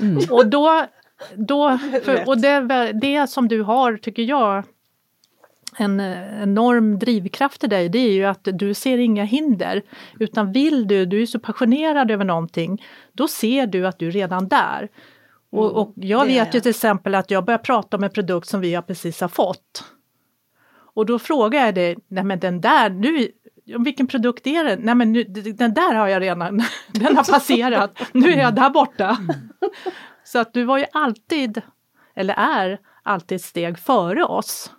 mm. Och då, då för, och det, det som du har tycker jag en enorm drivkraft i dig, det är ju att du ser inga hinder. Utan vill du, du är så passionerad över någonting, då ser du att du är redan där. Och, mm, och jag vet ju till exempel att jag börjar prata om en produkt som vi har precis har fått. Och då frågar jag dig, nej men den där, nu, vilken produkt är det? Nej men nu, den där har jag redan, den har passerat, nu är jag där borta. Mm. Så att du var ju alltid, eller är alltid ett steg före oss.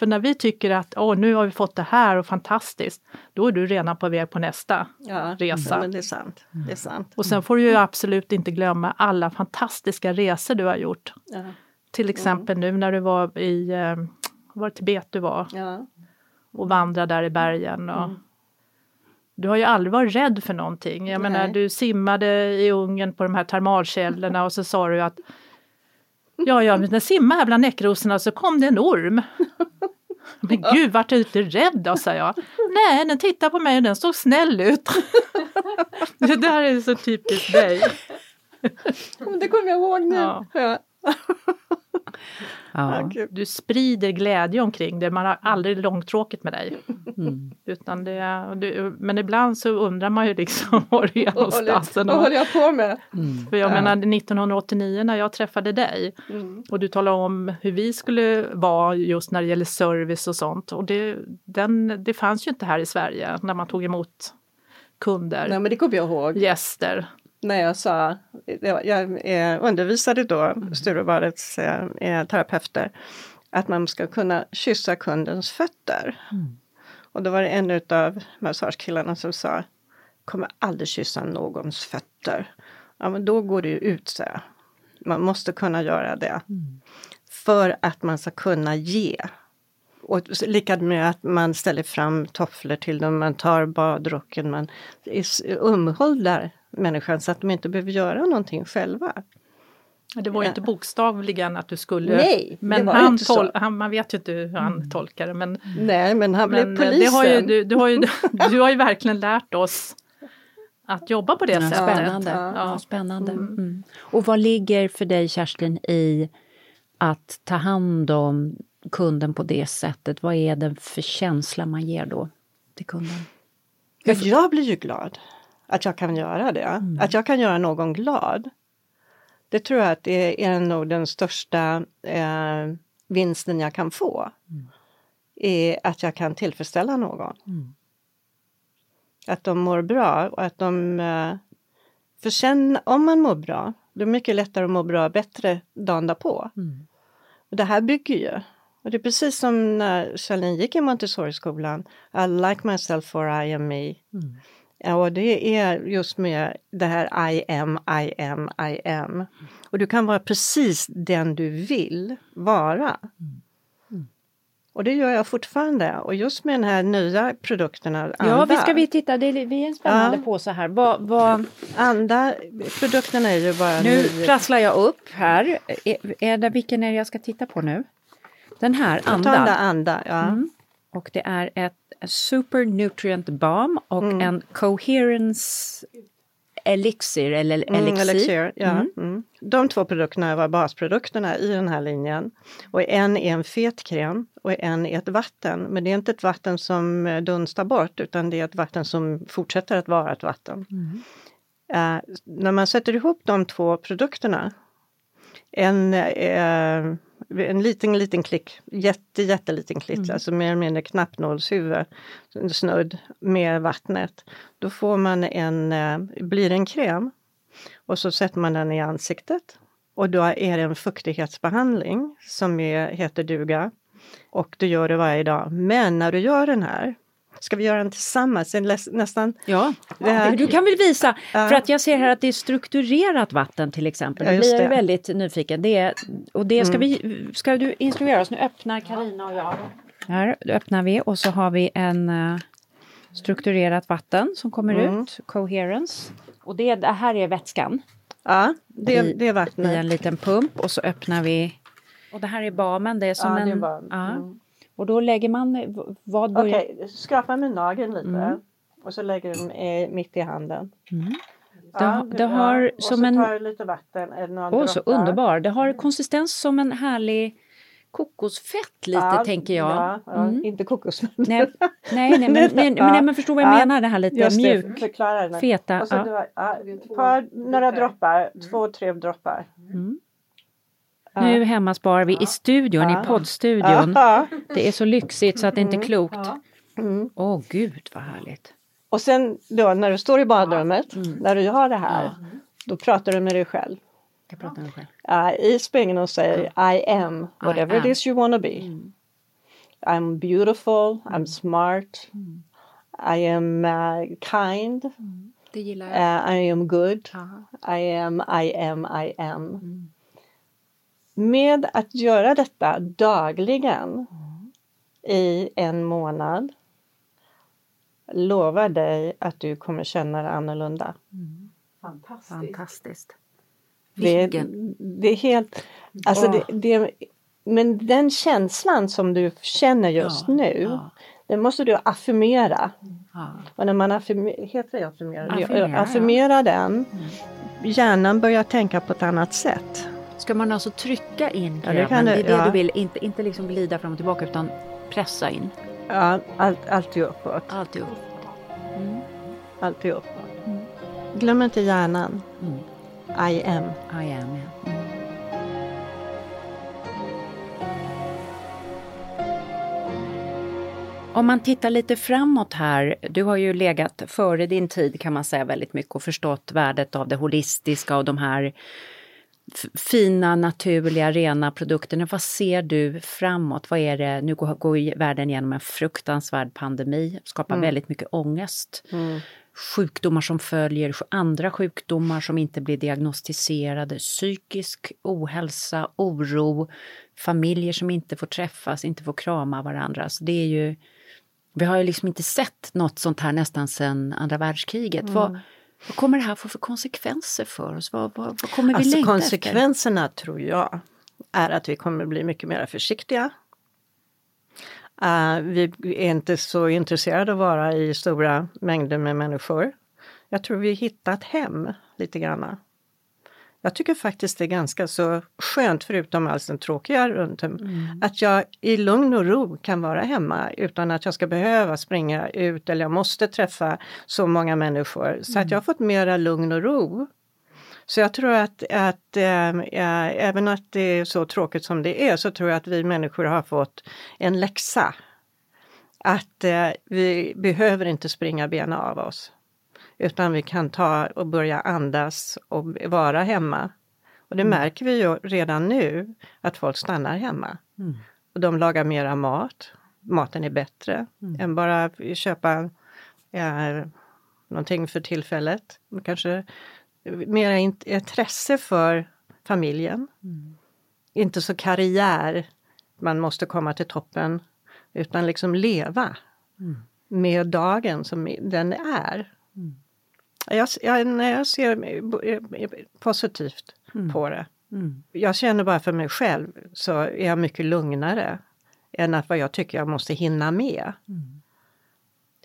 För när vi tycker att Åh, nu har vi fått det här och fantastiskt, då är du redan på väg på nästa ja, resa. Ja, men det är sant. Det är sant. Och sen får du ju absolut inte glömma alla fantastiska resor du har gjort. Ja. Till exempel mm. nu när du var i, eh, var det Tibet du var? Ja. Och vandrade där i bergen. Och, mm. Du har ju aldrig varit rädd för någonting. Jag Nej. menar du simmade i Ungern på de här termalkällorna och så sa du att Ja, ja, men jag simmade här bland näckrosorna så kom det en orm. Men gud, vart du inte rädd då, sa jag. Nej, den tittade på mig och den såg snäll ut. det där är så typiskt dig. det kommer jag ihåg nu. Ja. Ja. Ja. Du sprider glädje omkring det, man har aldrig långtråkigt med dig. Mm. Utan det, du, men ibland så undrar man ju liksom var det är någonstans. Vad håller jag på med? Mm. För jag ja. menar 1989 när jag träffade dig mm. och du talade om hur vi skulle vara just när det gäller service och sånt. Och det, den, det fanns ju inte här i Sverige när man tog emot kunder. Nej men det kommer jag ihåg. Gäster när jag sa, jag undervisade då mm. Sturebadets eh, terapeuter, att man ska kunna kyssa kundens fötter. Mm. Och då var det en av massagekillarna som sa, kommer aldrig kyssa någons fötter. Ja men då går det ju ut så. Man måste kunna göra det. Mm. För att man ska kunna ge. Och likadant med att man ställer fram tofflor till dem, man tar badrocken, man umhuldar människan så att de inte behöver göra någonting själva. Det var ju inte bokstavligen att du skulle... Nej, men det han, tol- han man vet ju inte hur han mm. tolkar det. Men, Nej, men han blev polisen. Det har ju, du, du, har ju, du har ju verkligen lärt oss att jobba på det ja, sättet. Spännande. Ja. ja spännande. Mm. Mm. Och vad ligger för dig Kerstin i att ta hand om kunden på det sättet? Vad är det för känsla man ger då till kunden? Jag blir ju glad att jag kan göra det. Mm. Att jag kan göra någon glad. Det tror jag att det är nog den största eh, vinsten jag kan få. Mm. Är att jag kan tillfredsställa någon. Mm. Att de mår bra och att de... Eh, för sen om man mår bra, då är det mycket lättare att må bra bättre dagen därpå. Mm. Och det här bygger ju. Och det är precis som när Charlene gick i Montessori-skolan. I like myself for I am me. Mm. Ja, och det är just med det här I am, I am, I am. Och du kan vara precis den du vill vara. Mm. Och det gör jag fortfarande. Och just med den här nya produkterna, Anda. Ja, vi ska vi titta, det är, vi är en spännande ja. påse här. Vad, vad... Anda, produkterna är ju bara... Nu ny... prasslar jag upp här. Är, är det, vilken är det jag ska titta på nu? Den här, Anda. Anda, anda ja. Mm. Och det är ett Super Nutrient Balm och mm. en Coherence Elixir eller mm, Elixir. Mm, elixir ja. Mm. mm. De två produkterna var basprodukterna i den här linjen. Och en är en fet kräm och en är ett vatten. Men det är inte ett vatten som dunstar bort utan det är ett vatten som fortsätter att vara ett vatten. Uh, när man sätter ihop de två produkterna, en uh, en liten, liten klick, jätte, jätteliten klick, mm. alltså mer eller mindre knappnålshuvud, snudd med vattnet. Då får man en, eh, blir en kräm Och så sätter man den i ansiktet. Och då är det en fuktighetsbehandling som är, heter duga. Och du gör det varje dag. Men när du gör den här, ska vi göra den tillsammans? Nästan... Ja, du kan väl visa, ja. för att jag ser här att det är strukturerat vatten till exempel. Ja, blir jag väldigt nyfiken. Det är, och det ska, mm. vi, ska du instruera oss? Nu öppnar Karina och jag. Här öppnar vi och så har vi en uh, strukturerat vatten som kommer mm. ut, coherence. Och det, det här är vätskan. Ja, det, I, det är vattnet. I en liten pump och så öppnar vi. Och det här är bamen, det är som ja, en... Det är barm. ja. Mm. Och då lägger man, vad börjar... Okej, okay, skrapa med nageln lite. Mm. Och så lägger du den mitt i handen. Mm. Det, ja, det har och som så en... tar du lite vatten. Åh, så underbar. Det har konsistens som en härlig kokosfett lite ja, tänker jag. Ja, ja mm. Inte kokosfett. Nej, nej, nej, men, nej, men, men förstår vad jag menar, det här lite Just mjuk, det, feta. Och så ja. Du, par, några droppar, två, tre droppar. Mm. Nu hemma sparar vi i studion, i poddstudion. Det är så lyxigt så att det inte är mm. klokt. Åh mm. oh, gud vad härligt. Och sen då när du står i badrummet, mm. när du har det här, då pratar du med dig själv. Jag pratar med själv. Uh, I spegeln och säger I am whatever I am. it is you wanna be. Mm. I'm beautiful, I'm mm. smart, mm. I am uh, kind. Mm. Det gillar jag. Uh, I am good. I am, I am, I am. Mm. Med att göra detta dagligen i en månad lovar dig att du kommer känna dig annorlunda. Fantastiskt. Fantastiskt. Det, det är helt... Alltså det, det, men den känslan som du känner just ja, nu, ja. den måste du affirmera. Ja. Och när man affirmerar, heter det affirmera? affirmera, affirmera den, mm. hjärnan börjar tänka på ett annat sätt. Ska man alltså trycka in krämen? Ja, det, det, är det du vill, inte, inte liksom glida fram och tillbaka utan pressa in? Ja, allt, alltid uppåt. Alltid uppåt. Mm. Alltid uppåt. Mm. Glöm inte hjärnan. Mm. I am. I am, ja. Mm. Om man tittar lite framåt här, du har ju legat före din tid kan man säga väldigt mycket och förstått värdet av det holistiska och de här fina, naturliga, rena produkterna. Vad ser du framåt? Vad är det? Nu går, går världen igenom en fruktansvärd pandemi, skapar mm. väldigt mycket ångest. Mm sjukdomar som följer, andra sjukdomar som inte blir diagnostiserade, psykisk ohälsa, oro, familjer som inte får träffas, inte får krama varandra. Så det är ju, vi har ju liksom inte sett något sånt här nästan sedan andra världskriget. Mm. Vad, vad kommer det här få för konsekvenser för oss? Vad, vad, vad kommer vi alltså, längta Konsekvenserna efter? tror jag är att vi kommer bli mycket mer försiktiga Uh, vi är inte så intresserade av att vara i stora mängder med människor. Jag tror vi hittat hem lite grann. Jag tycker faktiskt det är ganska så skönt, förutom allt det tråkiga runt mm. att jag i lugn och ro kan vara hemma utan att jag ska behöva springa ut eller jag måste träffa så många människor. Så mm. att jag har fått mera lugn och ro. Så jag tror att, att äh, även att det är så tråkigt som det är så tror jag att vi människor har fått en läxa. Att äh, vi behöver inte springa benen av oss. Utan vi kan ta och börja andas och vara hemma. Och det mm. märker vi ju redan nu att folk stannar hemma. Mm. Och de lagar mera mat. Maten är bättre mm. än bara köpa äh, någonting för tillfället. Kanske mera intresse för familjen. Mm. Inte så karriär, man måste komma till toppen, utan liksom leva mm. med dagen som den är. Mm. Jag, jag, jag ser positivt mm. på det. Mm. Jag känner bara för mig själv så är jag mycket lugnare än att vad jag tycker jag måste hinna med. Mm.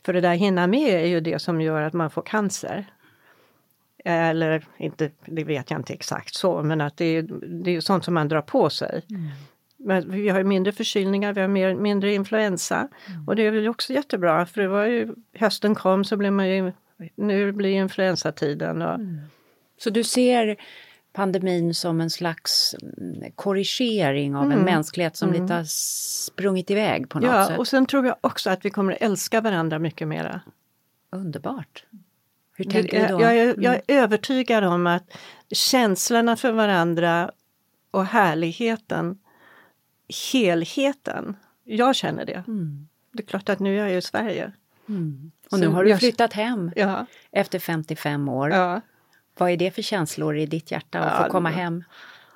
För det där hinna med är ju det som gör att man får cancer. Eller inte, det vet jag inte exakt så, men att det är, det är sånt som man drar på sig. Mm. Men vi har mindre förkylningar, vi har mer, mindre influensa. Mm. Och det är väl också jättebra för det var ju, hösten kom så blev man ju, nu blir influensatiden. Och, mm. Så du ser pandemin som en slags mm, korrigering av mm. en mänsklighet som mm. lite har sprungit iväg på något ja, sätt? och sen tror jag också att vi kommer att älska varandra mycket mera. Underbart! Hur tänker du då? Jag, jag, jag är mm. övertygad om att känslorna för varandra och härligheten, helheten, jag känner det. Mm. Det är klart att nu är jag i Sverige. Mm. Och nu har du flyttat hem ja. efter 55 år. Ja. Vad är det för känslor i ditt hjärta att ja, få komma hem?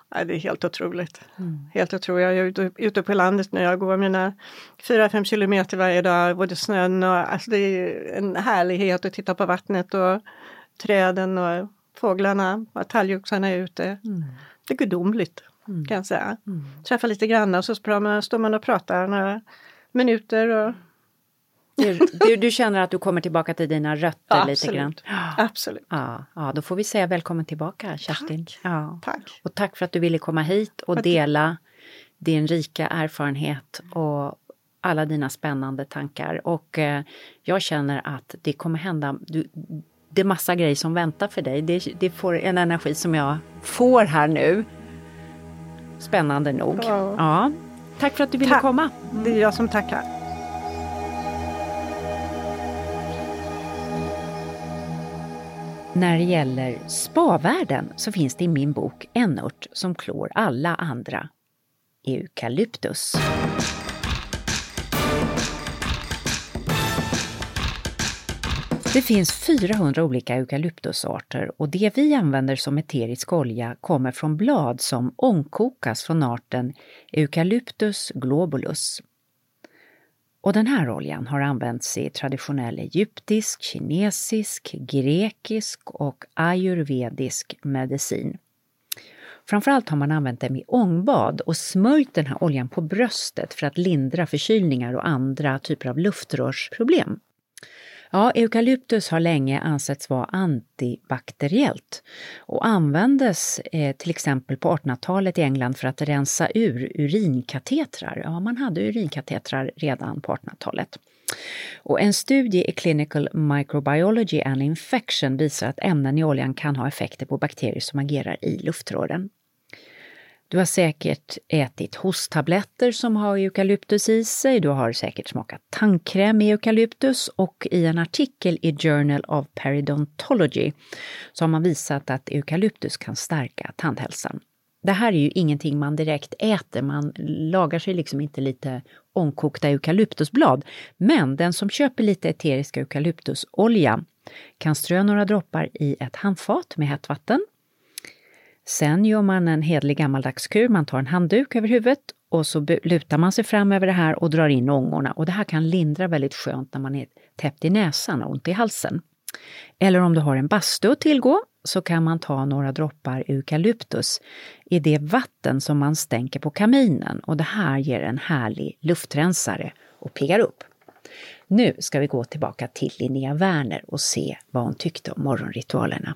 Ja, det är helt otroligt. Mm. Helt otroligt. Jag är ute, ute på landet nu. Jag går mina 4-5 kilometer varje dag, både snön och alltså det är en härlighet att titta på vattnet och träden och fåglarna och talgoxarna är ute. Mm. Det är gudomligt mm. kan jag säga. Mm. Träffa lite grannar och så står man och pratar några minuter och du, du, känner att du kommer tillbaka till dina rötter ja, lite absolut. grann? Absolut. Ja, ja, då får vi säga välkommen tillbaka Kerstin. Tack. Ja. Tack. Och tack för att du ville komma hit och dela din rika erfarenhet och alla dina spännande tankar. Och eh, jag känner att det kommer hända, du, det är massa grejer som väntar för dig. Det, det, får en energi som jag får här nu. Spännande nog. Ja. ja. Tack för att du ville tack. komma. Det är jag som tackar. När det gäller spavärlden så finns det i min bok en ört som klår alla andra. Eukalyptus. Det finns 400 olika eukalyptusarter och det vi använder som eterisk olja kommer från blad som ångkokas från arten Eucalyptus globulus. Och den här oljan har använts i traditionell egyptisk, kinesisk, grekisk och ayurvedisk medicin. Framförallt har man använt den i ångbad och smörjt den här oljan på bröstet för att lindra förkylningar och andra typer av luftrörsproblem. Ja, eukalyptus har länge ansetts vara antibakteriellt och användes eh, till exempel på 1800-talet i England för att rensa ur urinkatetrar. Ja, man hade urinkatetrar redan på 1800-talet. Och en studie i Clinical Microbiology and Infection visar att ämnen i oljan kan ha effekter på bakterier som agerar i luftrören. Du har säkert ätit hosttabletter som har eukalyptus i sig, du har säkert smakat tandkräm med eukalyptus och i en artikel i Journal of Periodontology så har man visat att eukalyptus kan stärka tandhälsan. Det här är ju ingenting man direkt äter, man lagar sig liksom inte lite ångkokta eukalyptusblad. Men den som köper lite eterisk eukalyptusolja kan strö några droppar i ett handfat med hett vatten Sen gör man en hedlig gammaldags kur, man tar en handduk över huvudet och så lutar man sig fram över det här och drar in ångorna. Och det här kan lindra väldigt skönt när man är täppt i näsan och ont i halsen. Eller om du har en bastu att tillgå så kan man ta några droppar eukalyptus i det vatten som man stänker på kaminen och det här ger en härlig luftrensare och piggar upp. Nu ska vi gå tillbaka till Linnea Werner och se vad hon tyckte om morgonritualerna.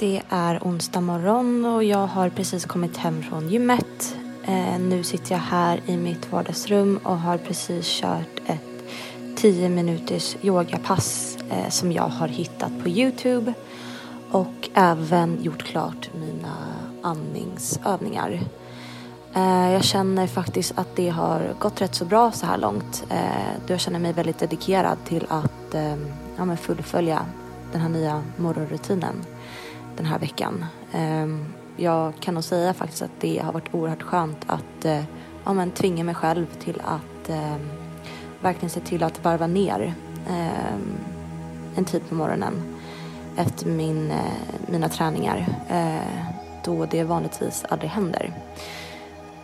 Det är onsdag morgon och jag har precis kommit hem från gymmet. Eh, nu sitter jag här i mitt vardagsrum och har precis kört ett 10 minuters yogapass eh, som jag har hittat på Youtube och även gjort klart mina andningsövningar. Eh, jag känner faktiskt att det har gått rätt så bra så här långt. Jag känner mig väldigt dedikerad till att ja, fullfölja den här nya morgonrutinen den här veckan. Ehm, jag kan nog säga faktiskt att det har varit oerhört skönt att eh, ja, men tvinga mig själv till att ehm, verkligen se till att varva ner ehm, en tid på morgonen efter min, eh, mina träningar eh, då det vanligtvis aldrig händer.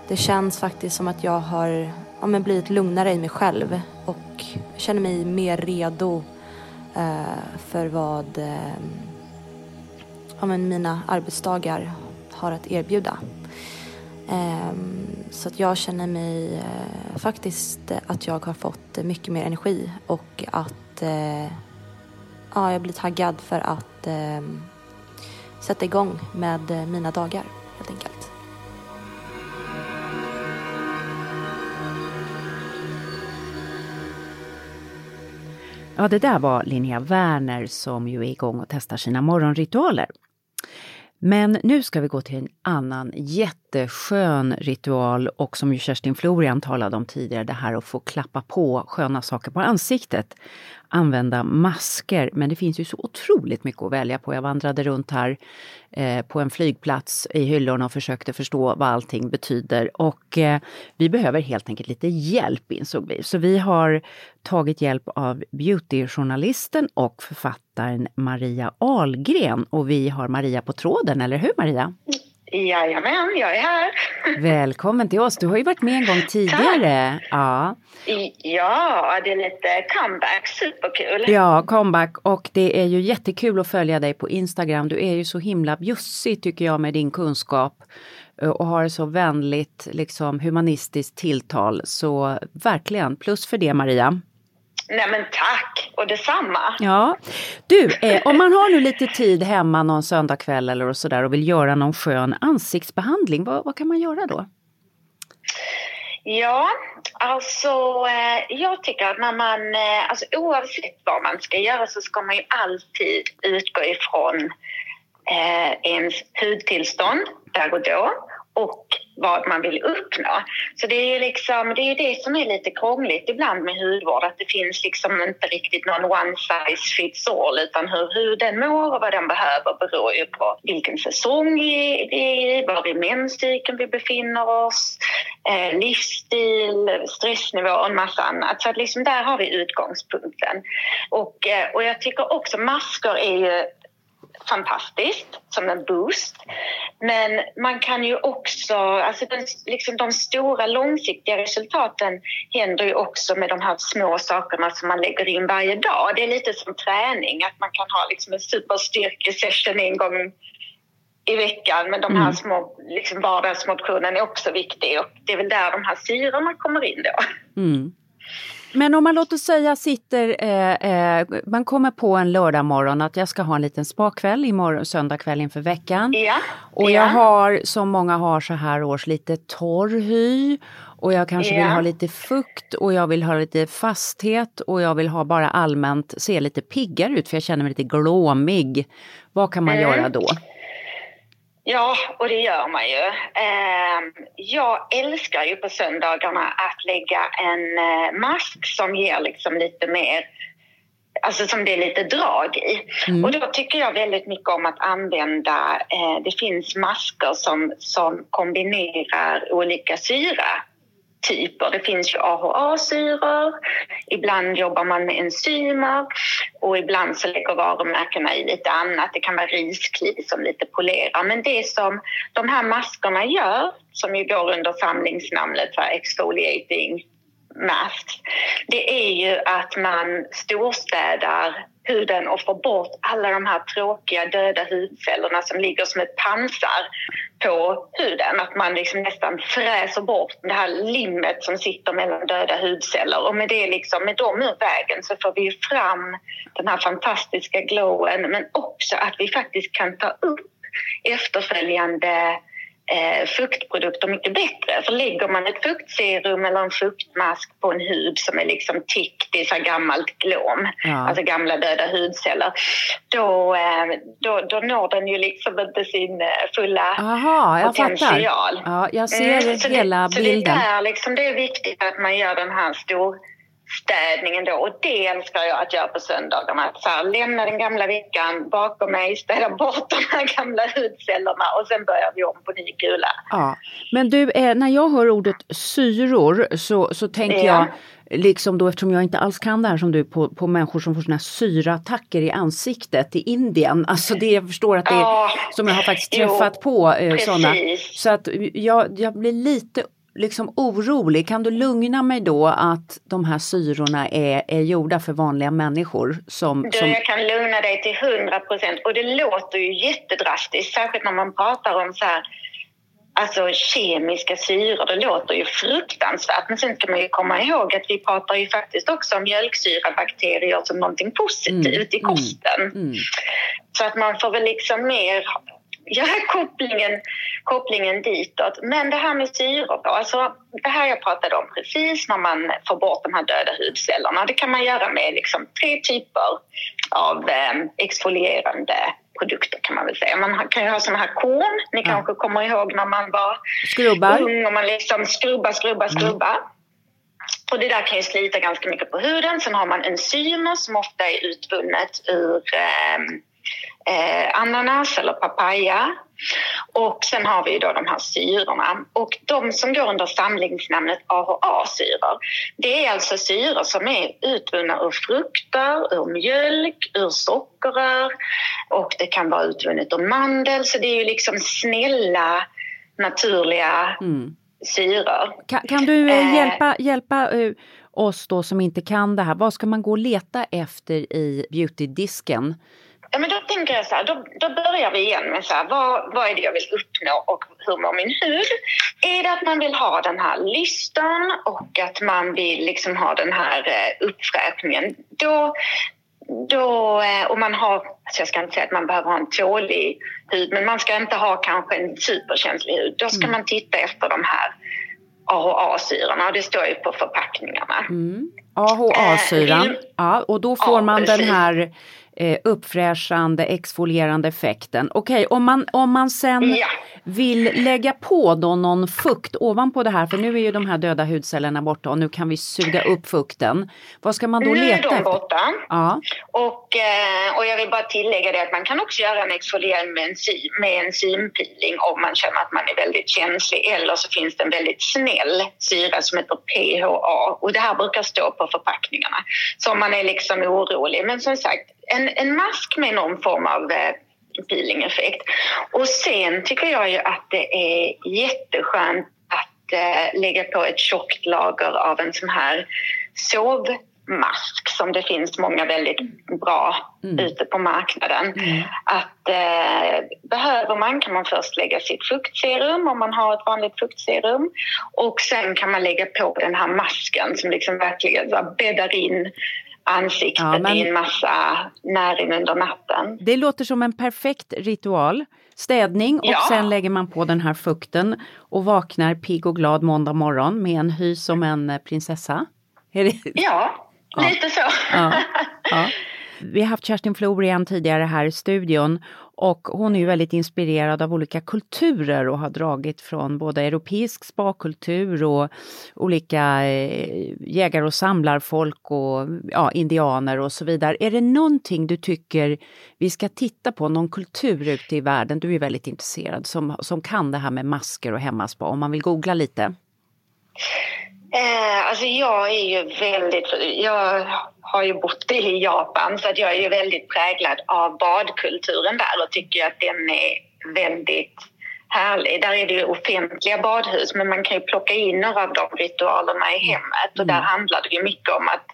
Det känns faktiskt som att jag har ja, men blivit lugnare i mig själv och känner mig mer redo eh, för vad eh, ja, men mina arbetsdagar har att erbjuda. Ehm, så att jag känner mig eh, faktiskt att jag har fått mycket mer energi och att eh, ja, jag blir taggad för att ehm, sätta igång med mina dagar helt enkelt. Ja, det där var Linnea Werner som ju är igång och testar sina morgonritualer. Men nu ska vi gå till en annan jätte jätteskön ritual och som ju Kerstin Florian talade om tidigare, det här att få klappa på sköna saker på ansiktet använda masker. Men det finns ju så otroligt mycket att välja på. Jag vandrade runt här eh, på en flygplats i hyllorna och försökte förstå vad allting betyder. Och eh, vi behöver helt enkelt lite hjälp insåg vi. Så vi har tagit hjälp av beautyjournalisten och författaren Maria Ahlgren. Och vi har Maria på tråden, eller hur Maria? Jajamän, jag är här. Välkommen till oss. Du har ju varit med en gång tidigare. Ja. ja, det är lite comeback. Superkul. Ja, comeback. Och det är ju jättekul att följa dig på Instagram. Du är ju så himla bjussig tycker jag med din kunskap eh, och har så vänligt liksom humanistiskt tilltal. Så verkligen, plus för det Maria. Nej men tack och detsamma. Ja. Du, eh, om man har nu lite tid hemma någon söndagkväll eller sådär och vill göra någon skön ansiktsbehandling, vad, vad kan man göra då? Ja, alltså eh, jag tycker att när man, eh, alltså oavsett vad man ska göra så ska man ju alltid utgå ifrån eh, ens hudtillstånd där och då och vad man vill uppnå. Så det är ju liksom, det, är det som är lite krångligt ibland med hudvård, att det finns liksom inte riktigt någon one size fits all utan hur huden mår och vad den behöver beror ju på vilken säsong vi är i, var i menscykeln vi befinner oss, eh, livsstil, stressnivå och en massa annat. Så att liksom där har vi utgångspunkten. Och, eh, och jag tycker också masker är ju fantastiskt som en boost. Men man kan ju också, alltså den, liksom de stora långsiktiga resultaten händer ju också med de här små sakerna som man lägger in varje dag. Det är lite som träning, att man kan ha liksom en superstyrkesession en gång i veckan men de här mm. små liksom vardagsmotionen är också viktig och det är väl där de här syrorna kommer in då. Mm. Men om man låter säga sitter, eh, eh, man kommer på en lördag morgon att jag ska ha en liten spakväll imorgon, söndag kväll inför veckan. Ja. Och jag har, som många har så här års, lite torr hy. Och jag kanske ja. vill ha lite fukt och jag vill ha lite fasthet och jag vill ha bara allmänt se lite piggare ut för jag känner mig lite glåmig. Vad kan man mm. göra då? Ja, och det gör man ju. Ehm, jag älskar ju på söndagarna att lägga en eh, mask som ger liksom lite mer Alltså som det är lite drag i. Mm. Och då tycker jag väldigt mycket om att använda, eh, det finns masker som, som kombinerar olika syra typer. Det finns ju AHA-syror, ibland jobbar man med enzymer och ibland så lägger varumärkena i lite annat. Det kan vara riskli som lite polerar. Men det som de här maskerna gör, som ju går under samlingsnamnet för exfoliating masks, det är ju att man storstädar huden och få bort alla de här tråkiga döda hudcellerna som ligger som ett pansar på huden. Att man liksom nästan fräser bort det här limmet som sitter mellan döda hudceller. Och med, det liksom, med dem ur vägen så får vi fram den här fantastiska glowen men också att vi faktiskt kan ta upp efterföljande eh, fuktprodukter mycket bättre. För lägger man ett fuktserum eller en fuktmask på en hud som är liksom det är så gammalt glom, ja. alltså gamla döda hudceller, då, eh, då, då når den ju liksom inte sin eh, fulla Aha, jag potential. Fattar. Ja, jag ser mm, hela det, bilden. Så det, är liksom, det är viktigt att man gör den här stor städningen då. Och det älskar jag att göra på söndagarna. Att så här, lämna den gamla veckan bakom mig, städa bort de här gamla hudcellerna och sen börjar vi om på ny kula. Ja. Men du, eh, när jag hör ordet syror så, så tänker ja. jag liksom då eftersom jag inte alls kan det här som du på, på människor som får såna här syraattacker i ansiktet i Indien. Alltså det jag förstår att det är, ja, som jag har faktiskt träffat jo, på eh, sådana. Så att jag, jag blir lite liksom orolig. Kan du lugna mig då att de här syrorna är, är gjorda för vanliga människor? Som, du, som... Jag kan lugna dig till 100 procent och det låter ju jättedrastiskt, särskilt när man pratar om så här Alltså kemiska syror, det låter ju fruktansvärt men sen ska man ju komma ihåg att vi pratar ju faktiskt också om mjölksyrabakterier som någonting positivt mm, i kosten. Mm, mm. Så att man får väl liksom mer göra kopplingen, kopplingen ditåt. Men det här med syror alltså det här jag pratade om precis när man får bort de här döda hudcellerna. Det kan man göra med liksom tre typer av eh, exfolierande produkter kan man väl säga. Man kan ju ha såna här korn, ni ja. kanske kommer ihåg när man var Skrubbar. ung och man liksom skrubbar, skrubbar, skrubbar. Mm. Och det där kan ju slita ganska mycket på huden. Sen har man enzymer som ofta är utvunnet ur eh, eh, ananas eller papaya. Och sen har vi då de här syrorna. Och de som går under samlingsnamnet AHA-syror, det är alltså syror som är utvunna ur frukter, ur mjölk, ur sockerrör och det kan vara utvunnet ur mandel. Så det är ju liksom snälla, naturliga mm. syror. Kan, kan du eh, hjälpa, hjälpa uh, oss då som inte kan det här? Vad ska man gå och leta efter i beautydisken? Ja, men då tänker jag så här, då, då börjar vi igen med så här, vad, vad är det jag vill uppnå och hur mår min hud? Är det att man vill ha den här lystan och att man vill liksom ha den här eh, uppfräschningen, då, då, eh, och man har, alltså jag ska inte säga att man behöver ha en tålig hud, men man ska inte ha kanske en superkänslig hud. Då ska mm. man titta efter de här AHA-syrorna och det står ju på förpackningarna. Mm. AHA-syran, eh, ja, och då får ja, man precis. den här eh, uppfräschande, exfolierande effekten. Okej, okay, om, man, om man sen ja. vill lägga på då någon fukt ovanpå det här, för nu är ju de här döda hudcellerna borta och nu kan vi suga upp fukten. Vad ska man då nu leta efter? Nu är de borta. Ja. Och, eh, och jag vill bara tillägga det att man kan också göra en exfoliering med, enzym, med enzympeeling om man känner att man är väldigt känslig. Eller så finns det en väldigt snäll syra som heter PHA och det här brukar stå på förpackningarna. Så om man är liksom orolig. Men som sagt, en, en mask med någon form av eh, peelingeffekt. Och sen tycker jag ju att det är jätteskönt att eh, lägga på ett tjockt lager av en sån här sovmask som det finns många väldigt bra mm. ute på marknaden. Mm. Att eh, behöver man kan man först lägga sitt fuktserum om man har ett vanligt fuktserum och sen kan man lägga på den här masken som liksom verkligen bäddar in ansiktet ja, men... i en massa näring under natten. Det låter som en perfekt ritual. Städning och ja. sen lägger man på den här fukten och vaknar pigg och glad måndag morgon med en hy som en eh, prinsessa. Det... Ja, lite så. Ja. Vi har haft Kerstin Florian tidigare här i studion och hon är ju väldigt inspirerad av olika kulturer och har dragit från både europeisk spakultur och olika eh, jägare och samlarfolk och ja, indianer och så vidare. Är det någonting du tycker vi ska titta på, någon kultur ute i världen, du är väldigt intresserad, som, som kan det här med masker och hemmaspa, om man vill googla lite? Eh, alltså jag är ju väldigt... Jag har ju bott i Japan så att jag är ju väldigt präglad av badkulturen där och tycker att den är väldigt härlig. Där är det ju offentliga badhus men man kan ju plocka in några av de ritualerna i hemmet och där mm. handlar det ju mycket om att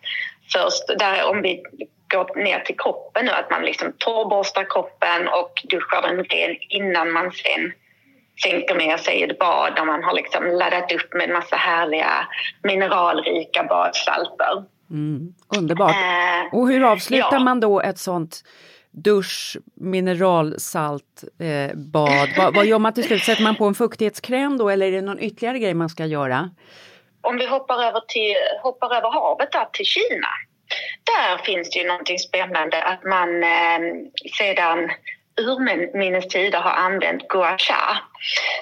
först, där, om vi går ner till kroppen nu, att man liksom torrborstar kroppen och duschar den ren innan man sen sänker ner sig i ett bad där man har liksom laddat upp med en massa härliga mineralrika badsalter. Mm, underbart. Eh, och hur avslutar ja. man då ett sånt dusch, mineralsalt, eh, bad. vad, vad gör man till slut? Sätter man på en fuktighetskräm då eller är det någon ytterligare grej man ska göra? Om vi hoppar över, till, hoppar över havet där till Kina. Där finns det ju någonting spännande att man eh, sedan urminnes tider har använt gua sha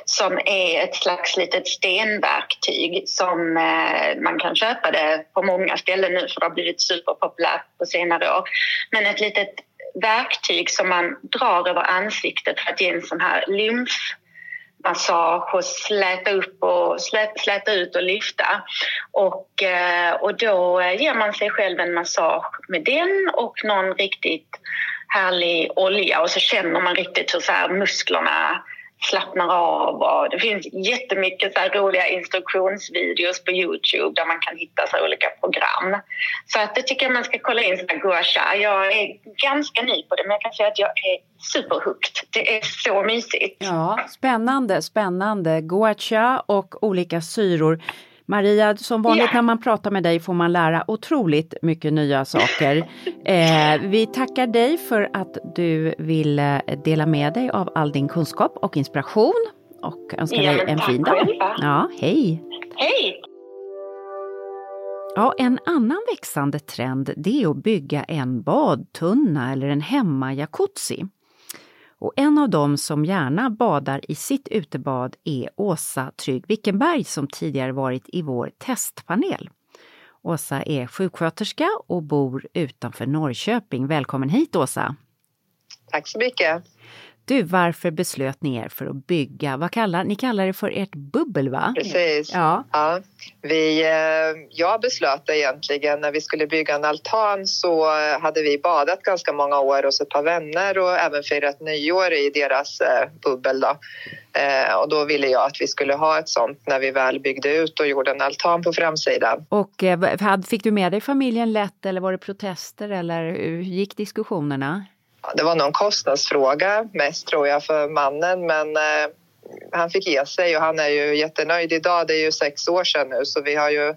som är ett slags litet stenverktyg som eh, man kan köpa det på många ställen nu för det har blivit superpopulärt på senare år. Men ett litet verktyg som man drar över ansiktet för att ge en sån här lymfmassage och släta upp och släta ut och lyfta. Och, eh, och då ger man sig själv en massage med den och någon riktigt härlig olja och så känner man riktigt hur så här musklerna slappnar av. Och det finns jättemycket så roliga instruktionsvideos på Youtube där man kan hitta så olika program. Så att det tycker jag man ska kolla in, Gua Sha. Jag är ganska ny på det men jag kan säga att jag är superhooked. Det är så mysigt. Ja, spännande, spännande. Gua Sha och olika syror. Maria, som vanligt yeah. när man pratar med dig får man lära otroligt mycket nya saker. eh, vi tackar dig för att du vill eh, dela med dig av all din kunskap och inspiration och önskar ja, dig en fin dag. Ja, hej! Hej! Ja, en annan växande trend det är att bygga en badtunna eller en hemma-jacuzzi. Och en av dem som gärna badar i sitt utebad är Åsa Trygg Wickenberg som tidigare varit i vår testpanel. Åsa är sjuksköterska och bor utanför Norrköping. Välkommen hit Åsa! Tack så mycket! Du, varför beslöt ni er för att bygga, vad kallar ni kallar det för ert bubbel va? Precis. Ja. ja. Vi, eh, jag beslöt egentligen när vi skulle bygga en altan så hade vi badat ganska många år hos ett par vänner och även firat nyår i deras eh, bubbel. Då. Eh, och då ville jag att vi skulle ha ett sånt när vi väl byggde ut och gjorde en altan på framsidan. Och fick du med dig familjen lätt eller var det protester eller hur gick diskussionerna? Det var nog en kostnadsfråga mest tror jag för mannen men eh, han fick ge sig och han är ju jättenöjd idag. Det är ju sex år sedan nu så vi har ju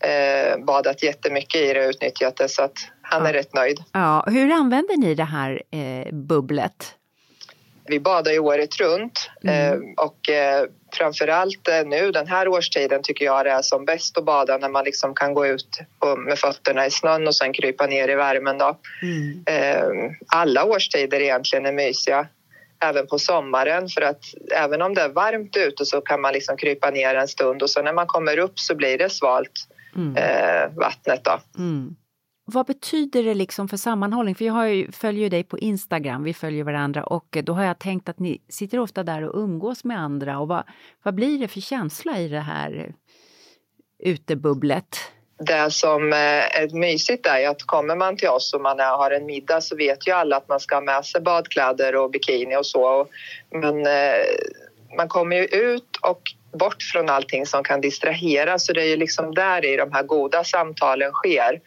eh, badat jättemycket i det och utnyttjat det så att han ja. är rätt nöjd. Ja, hur använder ni det här eh, bubblet? Vi badar ju året runt mm. eh, och eh, framförallt eh, nu den här årstiden tycker jag det är som bäst att bada när man liksom kan gå ut med fötterna i snön och sen krypa ner i värmen. Då. Mm. Eh, alla årstider egentligen är mysiga även på sommaren för att även om det är varmt ute så kan man liksom krypa ner en stund och så när man kommer upp så blir det svalt mm. eh, vattnet. Då. Mm. Vad betyder det liksom för sammanhållning? För jag ju, följer ju dig på Instagram, vi följer varandra och eh, då har jag tänkt att ni sitter ofta där och umgås med andra. Och vad, vad blir det för känsla i det här utebubblet? Det som eh, är mysigt är att kommer man till oss och man har en middag så vet ju alla att man ska ha med sig badkläder och bikini och så. Men eh, man kommer ju ut och bort från allting som kan distrahera så det är ju liksom där i de här goda samtalen sker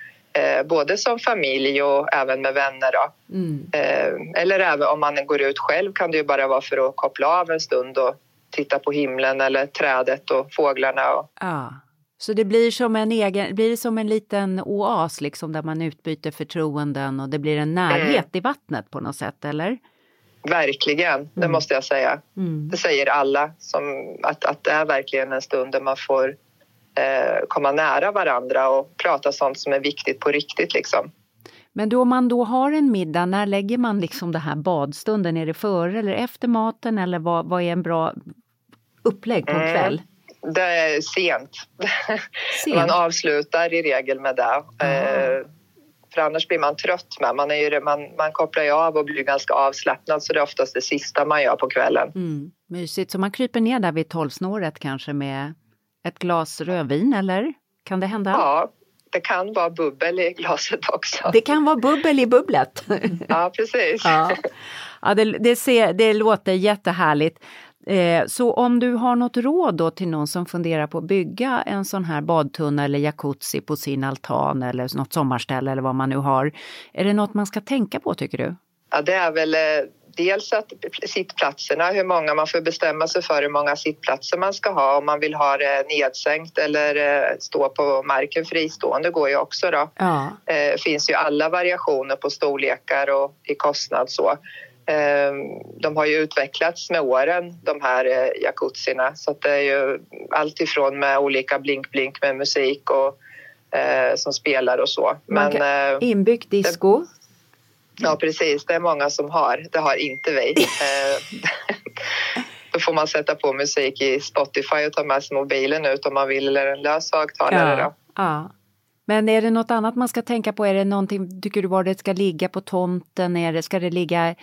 både som familj och även med vänner. Då. Mm. Eh, eller även om man går ut själv kan det ju bara vara för att koppla av en stund och titta på himlen eller trädet och fåglarna. Och... Ja. Så det blir som en egen, blir det som en liten oas liksom där man utbyter förtroenden och det blir en närhet mm. i vattnet på något sätt, eller? Verkligen, det mm. måste jag säga. Mm. Det säger alla, som, att, att det är verkligen en stund där man får eh, komma nära varandra och prata sånt som är viktigt på riktigt. Liksom. Men då man då har en middag, när lägger man liksom det här badstunden? Är det före eller efter maten eller vad, vad är en bra upplägg på en mm. kväll? Det är sent. sent. man avslutar i regel med det. Eh, för annars blir man trött med. Man, är ju, man, man kopplar ju av och blir ganska avslappnad så det är oftast det sista man gör på kvällen. Mm, mysigt, så man kryper ner där vid tolvsnåret kanske med ett glas rödvin eller? Kan det hända? Ja, det kan vara bubbel i glaset också. Det kan vara bubbel i bubblet. Ja, precis. Ja, ja det, det, ser, det låter jättehärligt. Eh, så om du har något råd då till någon som funderar på att bygga en sån här badtunna eller jacuzzi på sin altan eller något sommarställe eller vad man nu har. Är det något man ska tänka på tycker du? Ja, det är väl eh, dels att sittplatserna, hur många man får bestämma sig för hur många sittplatser man ska ha om man vill ha det nedsänkt eller eh, stå på marken fristående går ju också då. Ja. Det finns ju alla variationer på storlekar och i kostnad så. De har ju utvecklats med åren de här jacuzzierna så det är ju allt ifrån med olika blink-blink med musik och som spelar och så. Men, kan, inbyggt disco? Det, Ja, precis. Det är många som har. Det har inte vi. Eh, då får man sätta på musik i Spotify och ta med sig mobilen ut om man vill eller en lös högtalare. Ja, ja. Men är det något annat man ska tänka på? Är det någonting, tycker du var det ska ligga på tomten? Är det, ska det ligga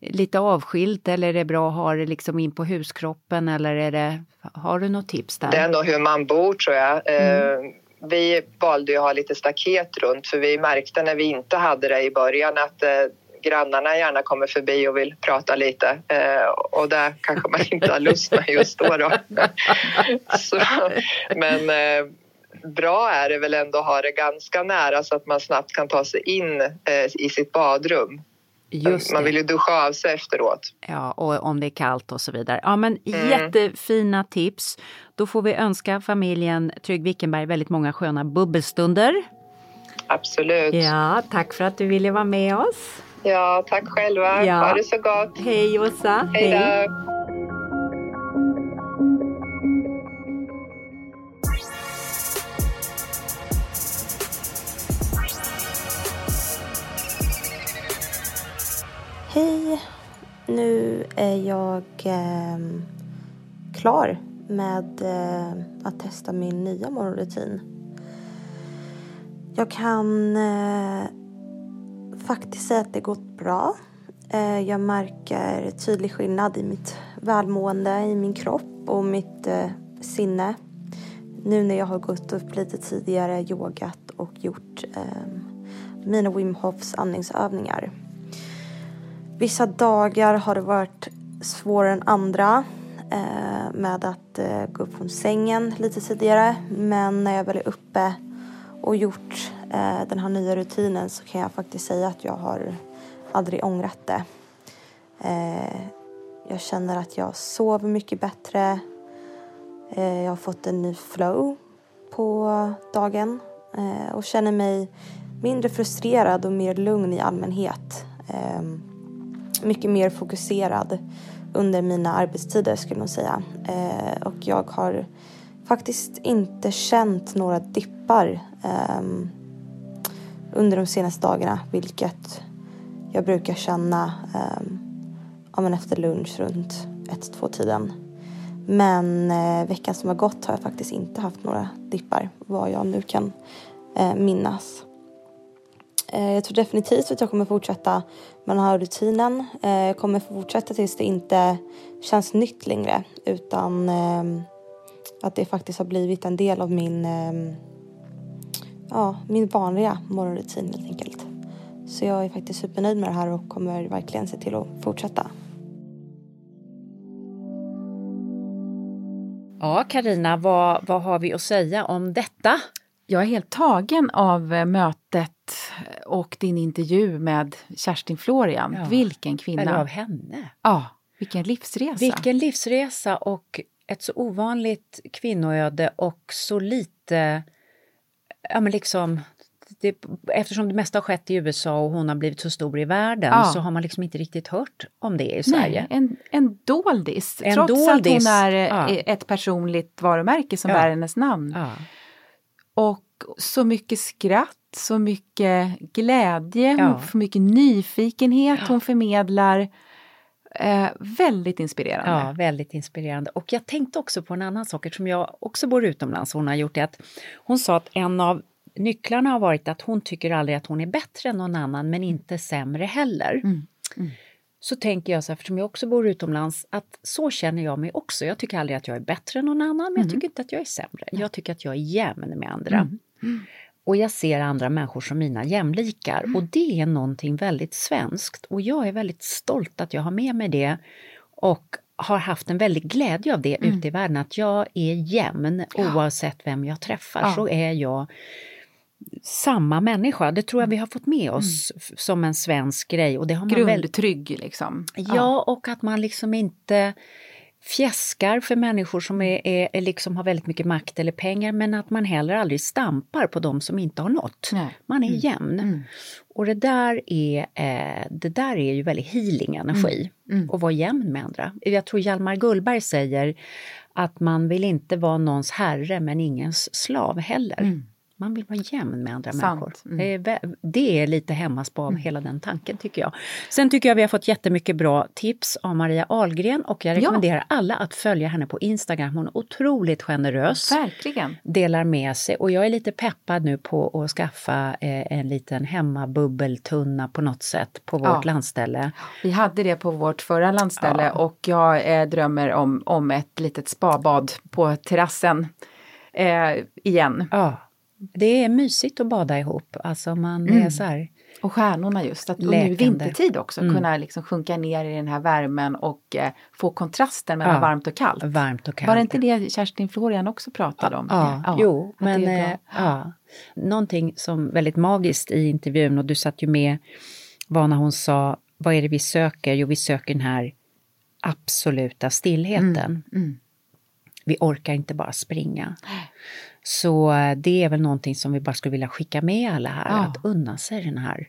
lite avskilt eller är det bra att ha det liksom in på huskroppen eller är det, har du något tips där? Det är nog hur man bor tror jag. Mm. Vi valde att ha lite staket runt för vi märkte när vi inte hade det i början att eh, grannarna gärna kommer förbi och vill prata lite eh, och det kanske man inte har lust med just då. då. Så, men eh, bra är det väl ändå att ha det ganska nära så att man snabbt kan ta sig in eh, i sitt badrum. Man vill ju duscha av sig efteråt. Ja, och om det är kallt och så vidare. Ja, men mm. jättefina tips. Då får vi önska familjen Trygg Wickenberg väldigt många sköna bubbelstunder. Absolut. Ja, tack för att du ville vara med oss. Ja, tack själva. Ja. Ha det så gott. Hej Åsa. Hej då. Hej! Nu är jag eh, klar med eh, att testa min nya morgonrutin. Jag kan eh, faktiskt säga att det gått bra. Eh, jag märker tydlig skillnad i mitt välmående, i min kropp och mitt eh, sinne. Nu när jag har gått upp lite tidigare, yogat och gjort ehm, mina Wim Hofs andningsövningar. Vissa dagar har det varit svårare än andra Eh, med att eh, gå upp från sängen lite tidigare. Men när jag väl är uppe och gjort eh, den här nya rutinen så kan jag faktiskt säga att jag har aldrig ångrat det. Jag känner att jag sover mycket bättre. Jag har fått en ny flow på dagen och känner mig mindre frustrerad och mer lugn i allmänhet ehm, mycket mer fokuserad under mina arbetstider skulle jag säga. Eh, och jag har faktiskt inte känt några dippar eh, under de senaste dagarna, vilket jag brukar känna eh, ja, men efter lunch runt 1-2 tiden. Men eh, veckan som har gått har jag faktiskt inte haft några dippar, vad jag nu kan eh, minnas. Eh, jag tror definitivt att jag kommer fortsätta med den här rutinen. Eh, jag kommer fortsätta tills det inte känns nytt längre utan ehm, att det faktiskt har blivit en del av min, ehm, ja, min vanliga morgonrutin helt enkelt. Så jag är faktiskt supernöjd med det här och kommer verkligen se till att fortsätta. Ja, Karina, vad, vad har vi att säga om detta? Jag är helt tagen av eh, mötet och din intervju med Kerstin Florian. Ja. Vilken kvinna! Eller av henne. Ja, vilken livsresa! Vilken livsresa och ett så ovanligt kvinnoöde och så lite, ja men liksom det, eftersom det mesta har skett i USA och hon har blivit så stor i världen ja. så har man liksom inte riktigt hört om det i Sverige. Nej, en, en doldis, en trots doldis. att hon är ja. ett personligt varumärke som ja. bär hennes namn. Och så mycket skratt, så mycket glädje, ja. så mycket nyfikenhet ja. hon förmedlar. Eh, väldigt inspirerande. Ja, väldigt inspirerande. Och jag tänkte också på en annan sak, eftersom jag också bor utomlands. Hon har gjort det att hon sa att en av nycklarna har varit att hon tycker aldrig att hon är bättre än någon annan, men inte sämre heller. Mm. Mm så tänker jag så här, eftersom jag också bor utomlands, att så känner jag mig också. Jag tycker aldrig att jag är bättre än någon annan, men mm. jag tycker inte att jag är sämre. Jag tycker att jag är jämn med andra. Mm. Mm. Och jag ser andra människor som mina jämlikar och det är någonting väldigt svenskt och jag är väldigt stolt att jag har med mig det och har haft en väldig glädje av det mm. ute i världen, att jag är jämn oavsett vem jag träffar. Ja. Så är jag samma människa. Det tror jag vi har fått med oss mm. som en svensk grej. Och det har man Grundtrygg väl... liksom. Ja, och att man liksom inte fjäskar för människor som är, är, liksom har väldigt mycket makt eller pengar men att man heller aldrig stampar på de som inte har något. Nej. Man är mm. jämn. Mm. Och det där är, eh, det där är ju väldigt healing energi, mm. mm. att vara jämn med andra. Jag tror Hjalmar Gullberg säger att man vill inte vara någons herre men ingens slav heller. Man vill vara jämn med andra Sant. människor. Mm. Det, är, lite hemmaspa av mm. hela den tanken tycker jag. Sen tycker jag vi har fått jättemycket bra tips av Maria Ahlgren och jag rekommenderar ja. alla att följa henne på Instagram. Hon är otroligt generös. Verkligen. Delar med sig och jag är lite peppad nu på att skaffa eh, en liten hemmabubbeltunna på något sätt på vårt ja. landställe. Vi hade det på vårt förra landställe ja. och jag eh, drömmer om, om ett litet spabad på terrassen eh, igen. Ja. Det är mysigt att bada ihop. Alltså man mm. är så här, och stjärnorna just, att läkande. nu vintertid också mm. kunna liksom sjunka ner i den här värmen och eh, få kontrasten mellan ja. varmt och kallt. Varmt och kallt. Var det inte det Kerstin Florian också pratade om? Ja, ja. jo, men eh, ja. någonting som väldigt magiskt i intervjun och du satt ju med var när hon sa, vad är det vi söker? Jo, vi söker den här absoluta stillheten. Mm. Mm. Vi orkar inte bara springa. Så eh, det är väl någonting som vi bara skulle vilja skicka med alla här, ja. att unna sig den här.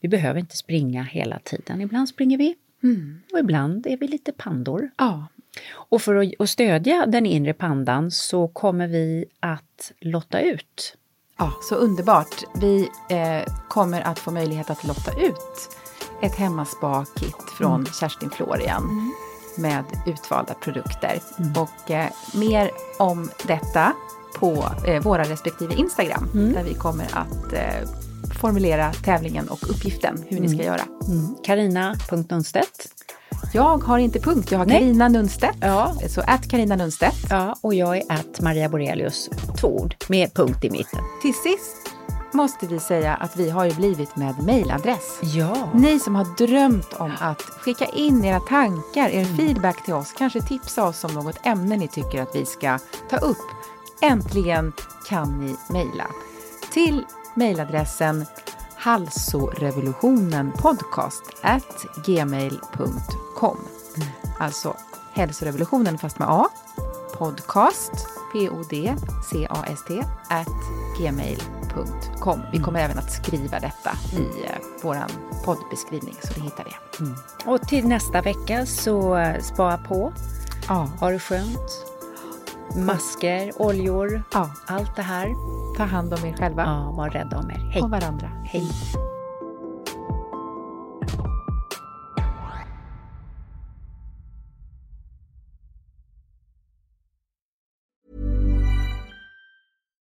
Vi behöver inte springa hela tiden. Ibland springer vi mm. och ibland är vi lite pandor. Ja. Och för att, att stödja den inre pandan så kommer vi att lotta ut. Ja, så underbart. Vi eh, kommer att få möjlighet att lotta ut ett hemmaspa-kit från mm. Kerstin Florian. Mm med utvalda produkter. Mm. Och eh, mer om detta på eh, våra respektive Instagram mm. där vi kommer att eh, formulera tävlingen och uppgiften hur ni ska mm. göra. Carina.Nunstedt mm. jag har inte punkt, jag har Carina Nunstedt. Ja. Så att Carina Nunstedt. Ja, och jag är att Maria Borelius, två ord med punkt i mitten. Till sist måste vi säga att vi har ju blivit med mejladress. Ja. Ni som har drömt om att skicka in era tankar, er mm. feedback till oss, kanske tipsa oss om något ämne ni tycker att vi ska ta upp. Äntligen kan ni mejla till mejladressen halsorevolutionenpodcast@gmail.com. Alltså hälsorevolutionen fast med A, podcast, P-O-D-C-A-S-T, at gmail.com. Vi kommer mm. även att skriva detta i eh, vår poddbeskrivning så du hittar det. Mm. Och till nästa vecka så eh, spara på. Ja. Ha det skönt. Masker, oljor, ja. allt det här. Ta hand om er själva. Ja, var rädda om er. Hej. Och varandra. Hej.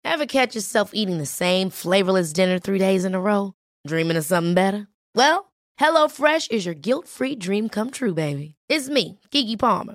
Ever catch yourself eating the same flavorless dinner three days in a row? Dreaming of something better? Well, HelloFresh is your guilt-free dream come true, baby. It's me, Gigi Palmer.